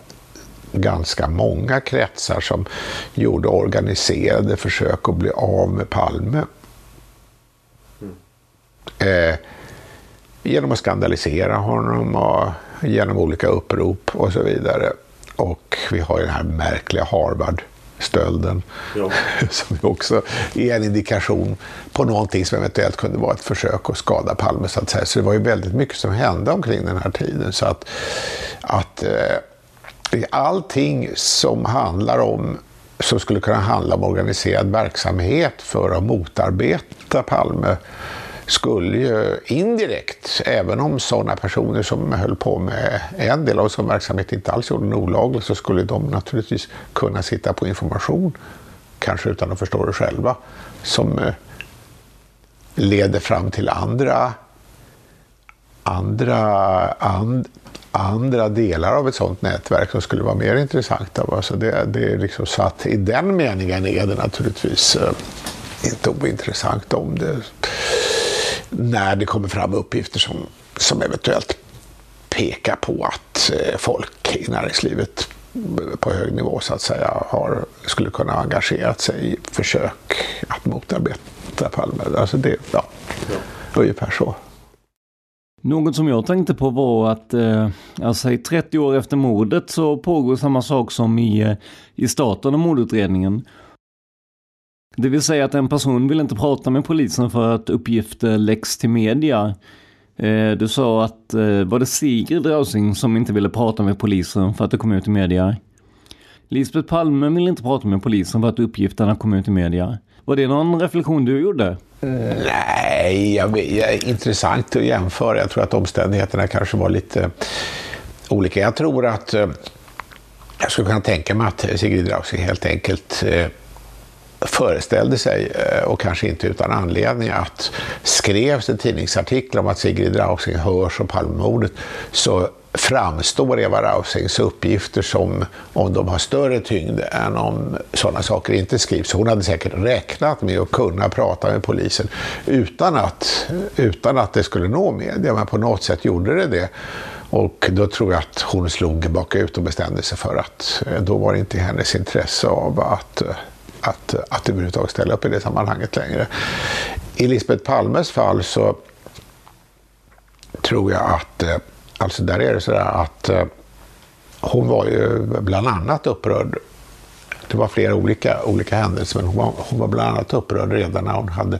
ganska många kretsar som gjorde organiserade försök att bli av med Palme. Mm. Eh, genom att skandalisera honom och genom olika upprop och så vidare. Och vi har ju den här märkliga Harvard stölden. Ja. [laughs] Som också är en indikation på någonting som eventuellt kunde vara ett försök att skada Palme. Så, att säga. så det var ju väldigt mycket som hände omkring den här tiden. Så att, att eh, allting som handlar om som skulle kunna handla om organiserad verksamhet för att motarbeta Palme skulle ju indirekt, även om sådana personer som höll på med en del av sin verksamhet inte alls gjorde den olaglig, så skulle de naturligtvis kunna sitta på information, kanske utan att förstå det själva, som eh, leder fram till andra, andra, and, andra delar av ett sådant nätverk som skulle vara mer intressanta. Alltså det, det är liksom så att i den meningen är det naturligtvis eh, inte ointressant om det när det kommer fram uppgifter som, som eventuellt pekar på att eh, folk i näringslivet på hög nivå så att säga har, skulle kunna ha engagerat sig i försök att motarbeta Palme. Alltså det, ja, ja. ungefär så. Något som jag tänkte på var att eh, alltså 30 år efter mordet så pågår samma sak som i, eh, i starten av mordutredningen. Det vill säga att en person vill inte prata med polisen för att uppgifter läcks till media. Eh, du sa att, eh, var det Sigrid Rausing som inte ville prata med polisen för att det kom ut i media? Lisbeth Palme ville inte prata med polisen för att uppgifterna kom ut i media. Var det någon reflektion du gjorde? Eh, nej, jag, jag, intressant att jämföra. Jag tror att omständigheterna kanske var lite olika. Jag tror att jag skulle kunna tänka mig att Sigrid Rausing helt enkelt eh, föreställde sig, eh, och kanske inte utan anledning, att skrevs en tidningsartikel om att Sigrid Rausing hörs om Palmemordet så framstår Eva Rausings uppgifter som om de har större tyngd än om sådana saker inte skrivs. Hon hade säkert räknat med att kunna prata med polisen utan att, utan att det skulle nå media, men på något sätt gjorde det det. Och då tror jag att hon slog bakut och bestämde sig för att eh, då var det inte hennes intresse av att eh, att, att överhuvudtaget ställa upp i det sammanhanget längre. I Lisbeth Palmes fall så tror jag att, eh, alltså där är det sådär att eh, hon var ju bland annat upprörd det var flera olika, olika händelser, men hon var, hon var bland annat upprörd redan när hon hade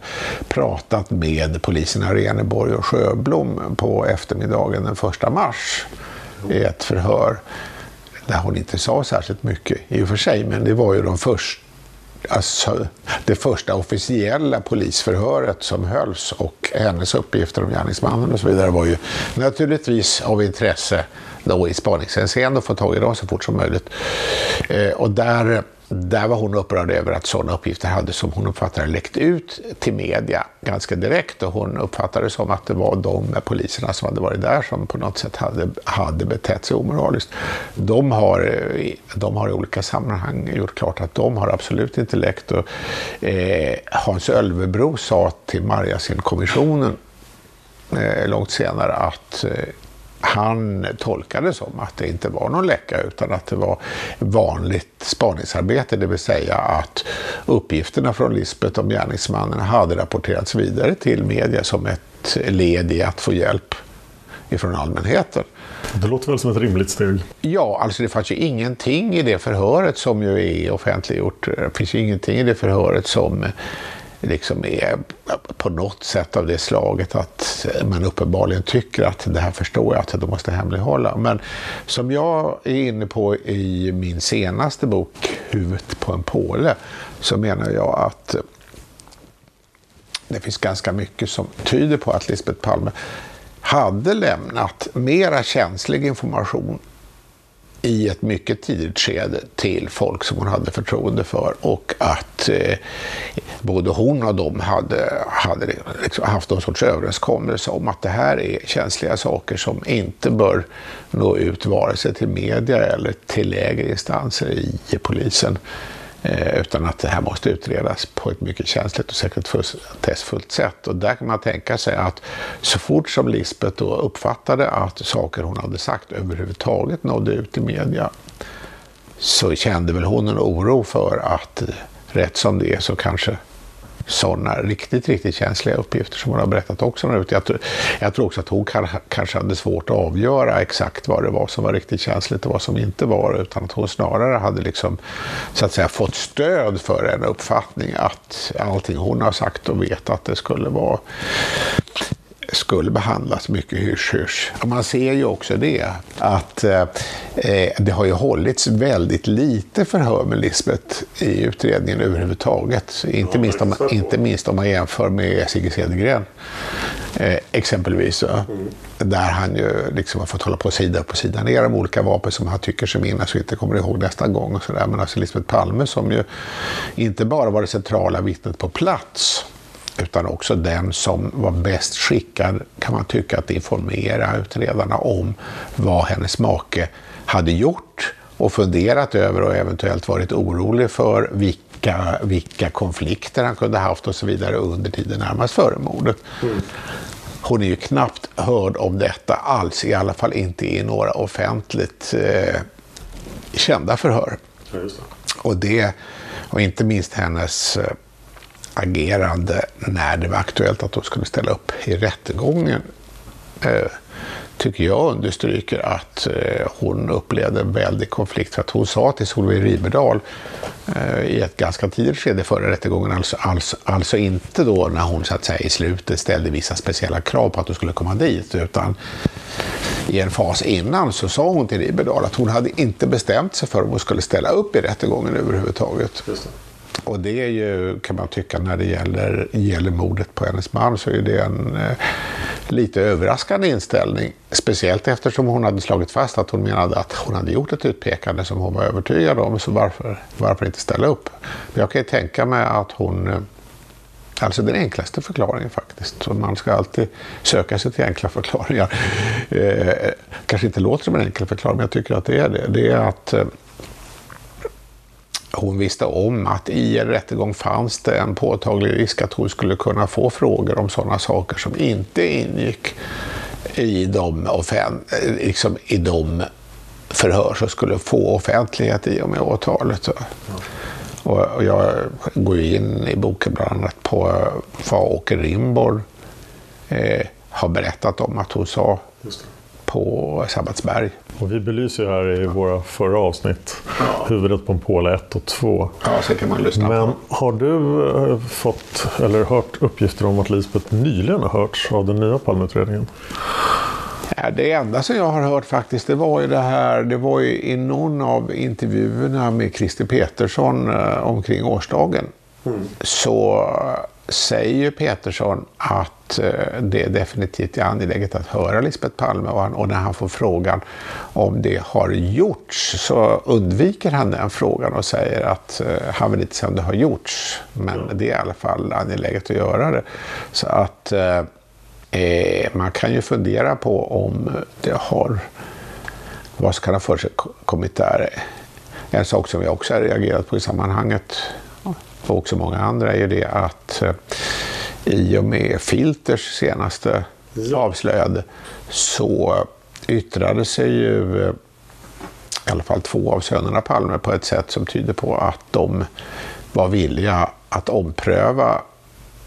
pratat med poliserna i Reneborg och Sjöblom på eftermiddagen den första mars i ett förhör där hon inte sa särskilt mycket i och för sig, men det var ju de första alltså, det första officiella polisförhöret som hölls och hennes uppgifter om gärningsmannen och så vidare var ju naturligtvis av intresse då i spaningshänseende att få tag i dem så fort som möjligt. Eh, och där där var hon upprörd över att sådana uppgifter hade, som hon uppfattade läckt ut till media ganska direkt. Och hon uppfattade det som att det var de poliserna som hade varit där som på något sätt hade, hade betett sig omoraliskt. De har, eh, de har i olika sammanhang gjort klart att de har absolut inte läckt. Och, eh, Hans Ölvebro sa till Marjasin-kommissionen eh, långt senare att eh, han tolkade som att det inte var någon läcka utan att det var vanligt spaningsarbete, det vill säga att uppgifterna från Lisbeth om gärningsmannen hade rapporterats vidare till media som ett led i att få hjälp ifrån allmänheten. Det låter väl som ett rimligt steg? Ja, alltså det fanns ju ingenting i det förhöret som ju är offentliggjort. Det finns ju ingenting i det förhöret som liksom är eh, på något sätt av det slaget att eh, man uppenbarligen tycker att det här förstår jag att de måste hemlighålla. Men som jag är inne på i min senaste bok Huvudet på en påle så menar jag att eh, det finns ganska mycket som tyder på att Lisbeth Palme hade lämnat mera känslig information i ett mycket tidigt skede till folk som hon hade förtroende för och att eh, både hon och de hade, hade liksom haft någon sorts överenskommelse om att det här är känsliga saker som inte bör nå ut vare sig till media eller till lägre instanser i polisen. Eh, utan att det här måste utredas på ett mycket känsligt och sekretessfullt sätt. Och där kan man tänka sig att så fort som Lisbeth då uppfattade att saker hon hade sagt överhuvudtaget nådde ut i media så kände väl hon en oro för att eh, rätt som det är så kanske sådana riktigt, riktigt känsliga uppgifter som hon har berättat också. Jag, jag tror också att hon kanske hade svårt att avgöra exakt vad det var som var riktigt känsligt och vad som inte var, utan att hon snarare hade liksom, så att säga, fått stöd för en uppfattning att allting hon har sagt och vet att det skulle vara skulle behandlas mycket hysch-hysch. Man ser ju också det, att eh, det har ju hållits väldigt lite förhör med Lisbeth i utredningen överhuvudtaget. Inte minst om, inte minst om man jämför med Sigge Cedergren, eh, exempelvis. Mm. Där han ju liksom har fått hålla på sida upp och sida ner om olika vapen som han tycker sig minnas och inte kommer ihåg nästa gång. Och så där. Men alltså Lisbeth Palme som ju inte bara var det centrala vittnet på plats, utan också den som var bäst skickad, kan man tycka, att informera utredarna om vad hennes make hade gjort och funderat över och eventuellt varit orolig för vilka, vilka konflikter han kunde haft och så vidare under tiden närmast före mordet. Mm. Hon är ju knappt hörd om detta alls, i alla fall inte i några offentligt eh, kända förhör. Ja, det. Och det, och inte minst hennes eh, agerande när det var aktuellt att de skulle ställa upp i rättegången eh, tycker jag understryker att eh, hon upplevde en väldig konflikt. För att hon sa till Solveig Riberdal eh, i ett ganska tidigt skede före rättegången, alltså, alltså, alltså inte då när hon så att säga i slutet ställde vissa speciella krav på att hon skulle komma dit, utan i en fas innan så sa hon till Riberdal att hon hade inte bestämt sig för om hon skulle ställa upp i rättegången överhuvudtaget. Och det är ju, kan man tycka, när det gäller, gäller mordet på hennes man så är det en eh, lite överraskande inställning. Speciellt eftersom hon hade slagit fast att hon menade att hon hade gjort ett utpekande som hon var övertygad om. Så varför, varför inte ställa upp? Jag kan ju tänka mig att hon eh, Alltså den enklaste förklaringen faktiskt. Så man ska alltid söka sig till enkla förklaringar. Eh, kanske inte låter som en enkel förklaring, men jag tycker att det är det. Det är att eh, hon visste om att i en rättegång fanns det en påtaglig risk att hon skulle kunna få frågor om sådana saker som inte ingick i de, liksom i de förhör som skulle få offentlighet i och med åtalet. Och jag går in i boken bland annat på vad Åke Rimborg eh, har berättat om att hon sa på Sabbatsberg. Och vi belyser här i våra förra avsnitt ja. huvudet på en påle 1 och 2. Ja, så kan man lyssna Men har du eh, fått eller hört uppgifter om att Lisbeth nyligen har hörts av den nya Palmeutredningen? Ja, det enda som jag har hört faktiskt, det var ju det här, det var ju i någon av intervjuerna med Christer Petersson eh, omkring årsdagen. Mm. Så säger Petersson att eh, det definitivt är angeläget att höra Lisbeth Palme och, när han får frågan om det har gjorts så undviker han den frågan och säger att eh, han vill inte säga om det har gjorts men det är i alla fall angeläget att göra det. Så att eh, eh man kan ju fundera på om det har vad som kan ha förekommit där. En sak som jag också har reagerat på i sammanhanget och också många andra är ju det att eh, i och med Filters senaste ja. avslöjade så yttrade sig ju eh, i alla fall två av sönerna Palme på ett sätt som tyder på att de var villiga att ompröva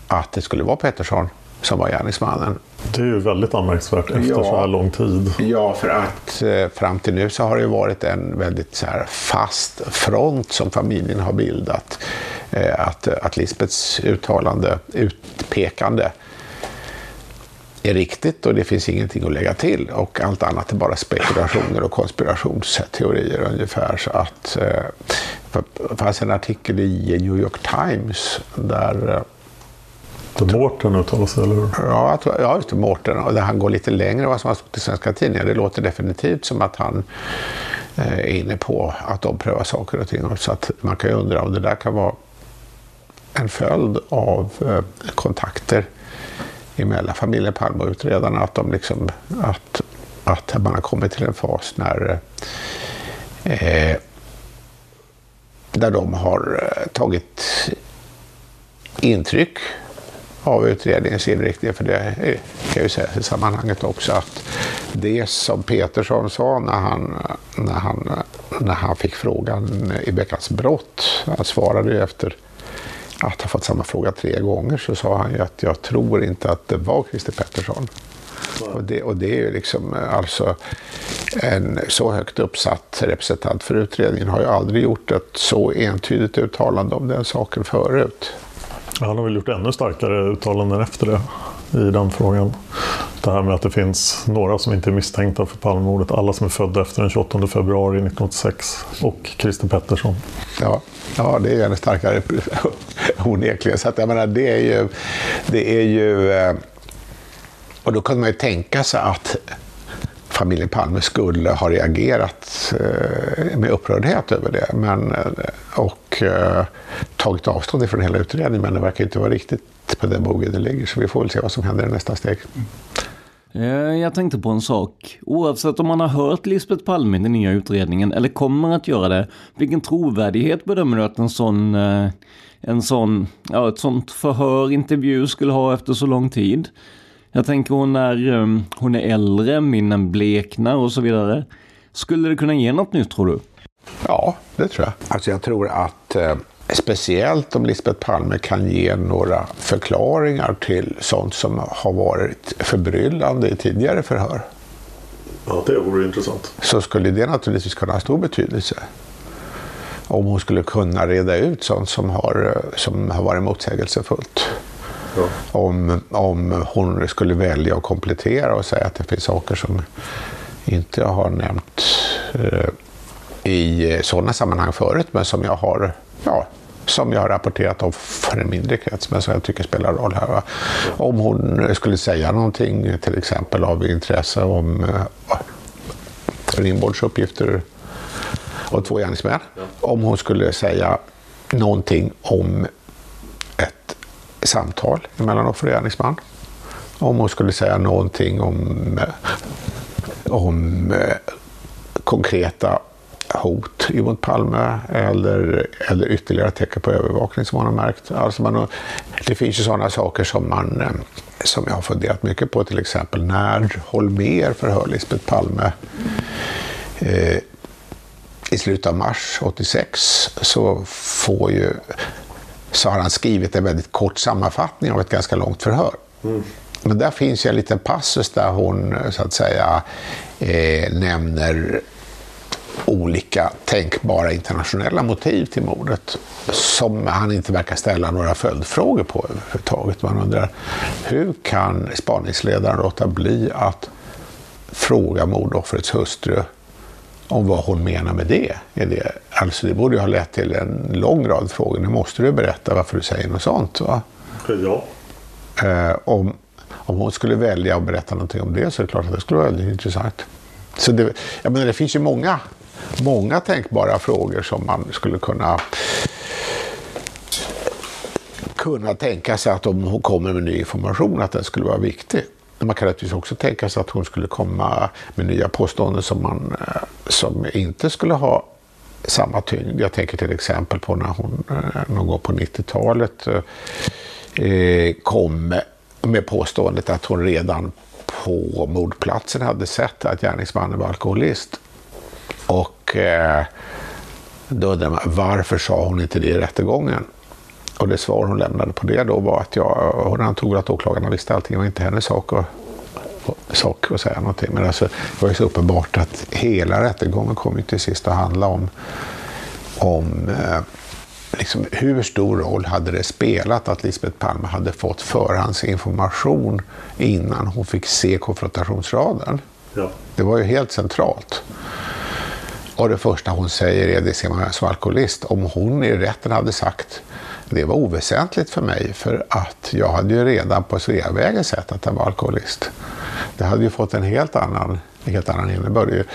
att det skulle vara Pettersson som var gärningsmannen. Det är ju väldigt anmärkningsvärt efter ja, så här lång tid. Ja, för att eh, fram till nu så har det varit en väldigt så här, fast front som familjen har bildat. Eh, att, att Lisbets uttalande, utpekande är riktigt och det finns ingenting att lägga till. Och allt annat är bara spekulationer och konspirationsteorier ungefär. Så att, eh, det fanns en artikel i New York Times där eh, Mårten uttalar sig, eller hur? Ja, ja just det, Mårten. Och där han går lite längre än vad som har stått i Svenska Tidningar. Det låter definitivt som att han är inne på att ompröva saker och ting. Så att man kan ju undra om det där kan vara en följd av eh, kontakter emellan familjen Palme och utredarna. Att, de liksom, att, att man har kommit till en fas när eh, där de har eh, tagit intryck av utredningens inriktning. För det kan ju sägas i sammanhanget också att det som Petersson sa när han, när han, när han fick frågan i veckans brott, han svarade ju efter att ha fått samma fråga tre gånger så sa han ju att jag tror inte att det var Christer Pettersson. Och det, och det är ju liksom alltså en så högt uppsatt representant för utredningen har ju aldrig gjort ett så entydigt uttalande om den saken förut. Han har väl gjort ännu starkare uttalanden efter det i den frågan. Det här med att det finns några som inte är misstänkta för Palmemordet. Alla som är födda efter den 28 februari 1986 och Christer Pettersson. Ja, ja det är ju ännu starkare [laughs] onekligen. Så att jag menar, det är ju... Det är ju eh, och då kunde man ju tänka sig att familjen Palme skulle ha reagerat eh, med upprördhet över det men, eh, och eh, tagit avstånd ifrån hela utredningen. Men det verkar inte vara riktigt på den bogen det ligger. Så vi får väl se vad som händer i nästa steg. Jag tänkte på en sak. Oavsett om man har hört Lisbeth Palme i den nya utredningen eller kommer att göra det, vilken trovärdighet bedömer du att en sån, en sån, ja, ett sånt förhör, intervju skulle ha efter så lång tid? Jag tänker hon är, um, hon är äldre, minnen bleknar och så vidare. Skulle det kunna ge något nytt tror du? Ja, det tror jag. Alltså jag tror att eh, speciellt om Lisbeth Palme kan ge några förklaringar till sånt som har varit förbryllande i tidigare förhör. Ja, det vore intressant. Så skulle det naturligtvis kunna ha stor betydelse. Om hon skulle kunna reda ut sånt som har, som har varit motsägelsefullt. Ja. Om, om hon skulle välja att komplettera och säga att det finns saker som inte jag har nämnt eh, i sådana sammanhang förut, men som jag har ja, som jag har rapporterat om för en mindre krets, men som jag tycker spelar roll här. Va? Om hon skulle säga någonting, till exempel av intresse om äh, Rimbords uppgifter och två gärningsmän. Ja. Om hon skulle säga någonting om ett samtal mellan offer och gärningsman. Om hon skulle säga någonting om, eh, om eh, konkreta hot mot Palme eller, eller ytterligare tecken på övervakning som man har märkt. Alltså man, det finns ju sådana saker som, man, eh, som jag har funderat mycket på, till exempel när Holmer förhör Lisbeth Palme eh, i slutet av mars 86 så, får ju, så har han skrivit en väldigt kort sammanfattning av ett ganska långt förhör. Mm. Men där finns ju en liten passus där hon eh, så att säga eh, nämner olika tänkbara internationella motiv till mordet som han inte verkar ställa några följdfrågor på överhuvudtaget. Man undrar hur kan spaningsledaren låta bli att fråga mordoffrets hustru om vad hon menar med det. Är det alltså det borde ju ha lett till en lång rad frågor. Nu måste du berätta varför du säger något sånt. Va? Ja. Eh, om, om hon skulle välja att berätta någonting om det så är det klart att det skulle vara väldigt intressant. Så det, jag menar, det finns ju många många tänkbara frågor som man skulle kunna kunna tänka sig att om hon kommer med ny information att den skulle vara viktig. Man kan naturligtvis också tänka sig att hon skulle komma med nya påståenden som, man, eh, som inte skulle ha samma tyngd. Jag tänker till exempel på när hon eh, någon gång på 90-talet eh, eh, kom med påståendet att hon redan på mordplatsen hade sett att gärningsmannen var alkoholist. Och eh, då undrar man, varför sa hon inte det i rättegången? Och det svar hon lämnade på det då var att jag, hon antog att åklagarna visste allting, det var inte hennes sak att, sak att säga någonting. Men alltså, det var ju så uppenbart att hela rättegången kom ju till sist att handla om, om eh, liksom, hur stor roll hade det spelat att Lisbeth Palme hade fått förhandsinformation innan hon fick se konfrontationsraden. Ja. Det var ju helt centralt. Och det första hon säger är det ser man som alkoholist. Om hon i rätten hade sagt det var oväsentligt för mig för att jag hade ju redan på Sveavägen sett att han var alkoholist. Det hade ju fått en helt annan, helt annan innebörd.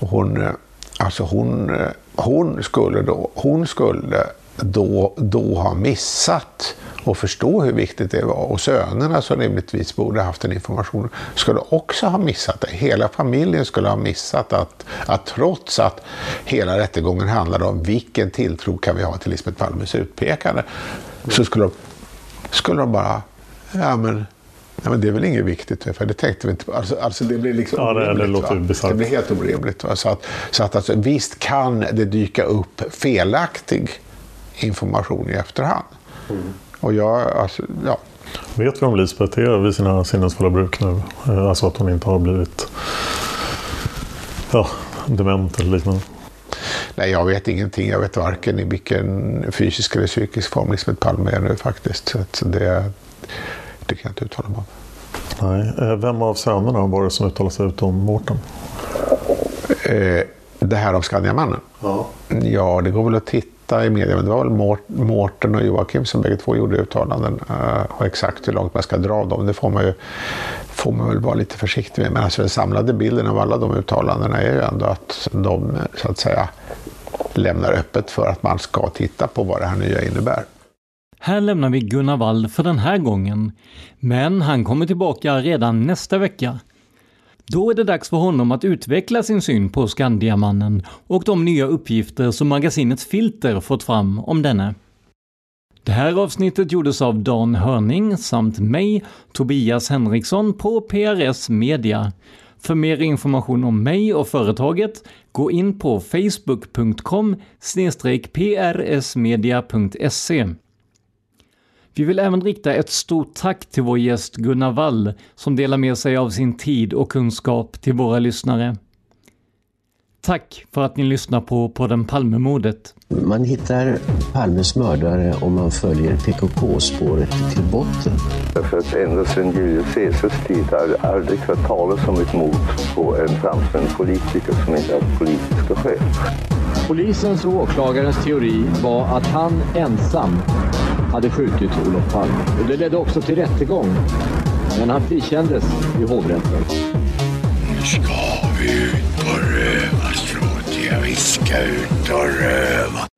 Hon, eh, alltså hon, eh, hon skulle då, hon skulle då, då ha missat och förstå hur viktigt det var. Och sönerna som rimligtvis borde haft den informationen skulle också ha missat det. Hela familjen skulle ha missat att, att trots att hela rättegången handlade om vilken tilltro kan vi ha till Lisbeth Palmes utpekande, så skulle de, skulle de bara, ja men Ja, men det är väl inget viktigt, för det tänkte vi inte på. Alltså, alltså det blir liksom ja, det, det låter Det blir helt orimligt. Va? Så att, så att alltså, visst kan det dyka upp felaktig information i efterhand. Mm. Och jag, alltså, ja. Vet vi om Lisbeth är vid sina sinnesfulla bruk nu? Eh, alltså att hon inte har blivit ja, dement eller liknande? Nej, jag vet ingenting. Jag vet varken i vilken fysisk eller psykisk form Lisbeth Palme är nu faktiskt. Så det, det kan jag inte uttala mig om. Nej. Eh, vem av sönerna var det som uttalade sig ut om Mårten? Eh, det här om Skandiamannen? Ja. ja, det går väl att titta hitta i media, men det var väl Mårten och Joakim som bägge två gjorde uttalanden. Eh, och exakt hur långt man ska dra dem, det får man ju får man väl vara lite försiktig med. Men alltså den samlade bilden av alla de uttalandena är ju ändå att de så att säga lämnar öppet för att man ska titta på vad det här nya innebär. Här lämnar vi Gunnar Wall för den här gången. Men han kommer tillbaka redan nästa vecka då är det dags för honom att utveckla sin syn på Skandiamannen och de nya uppgifter som magasinets Filter fått fram om denne. Det här avsnittet gjordes av Dan Hörning samt mig, Tobias Henriksson på PRS Media. För mer information om mig och företaget, gå in på facebook.com prsmedia.se. Vi vill även rikta ett stort tack till vår gäst Gunnar Wall som delar med sig av sin tid och kunskap till våra lyssnare. Tack för att ni lyssnar på podden Palmemordet. Man hittar Palmes mördare om man följer PKK-spåret till botten. För att ända sedan Julius Caesars tid har det aldrig hört talas om ett mord på en framstående politiker som inte haft politiska skäl. Polisens och åklagarens teori var att han ensam hade skjutit Olof Palme. Och det ledde också till rättegång. Men han frikändes i hovrätten. Nu ska vi ut på rövarstråt. Vi ska ut och röva.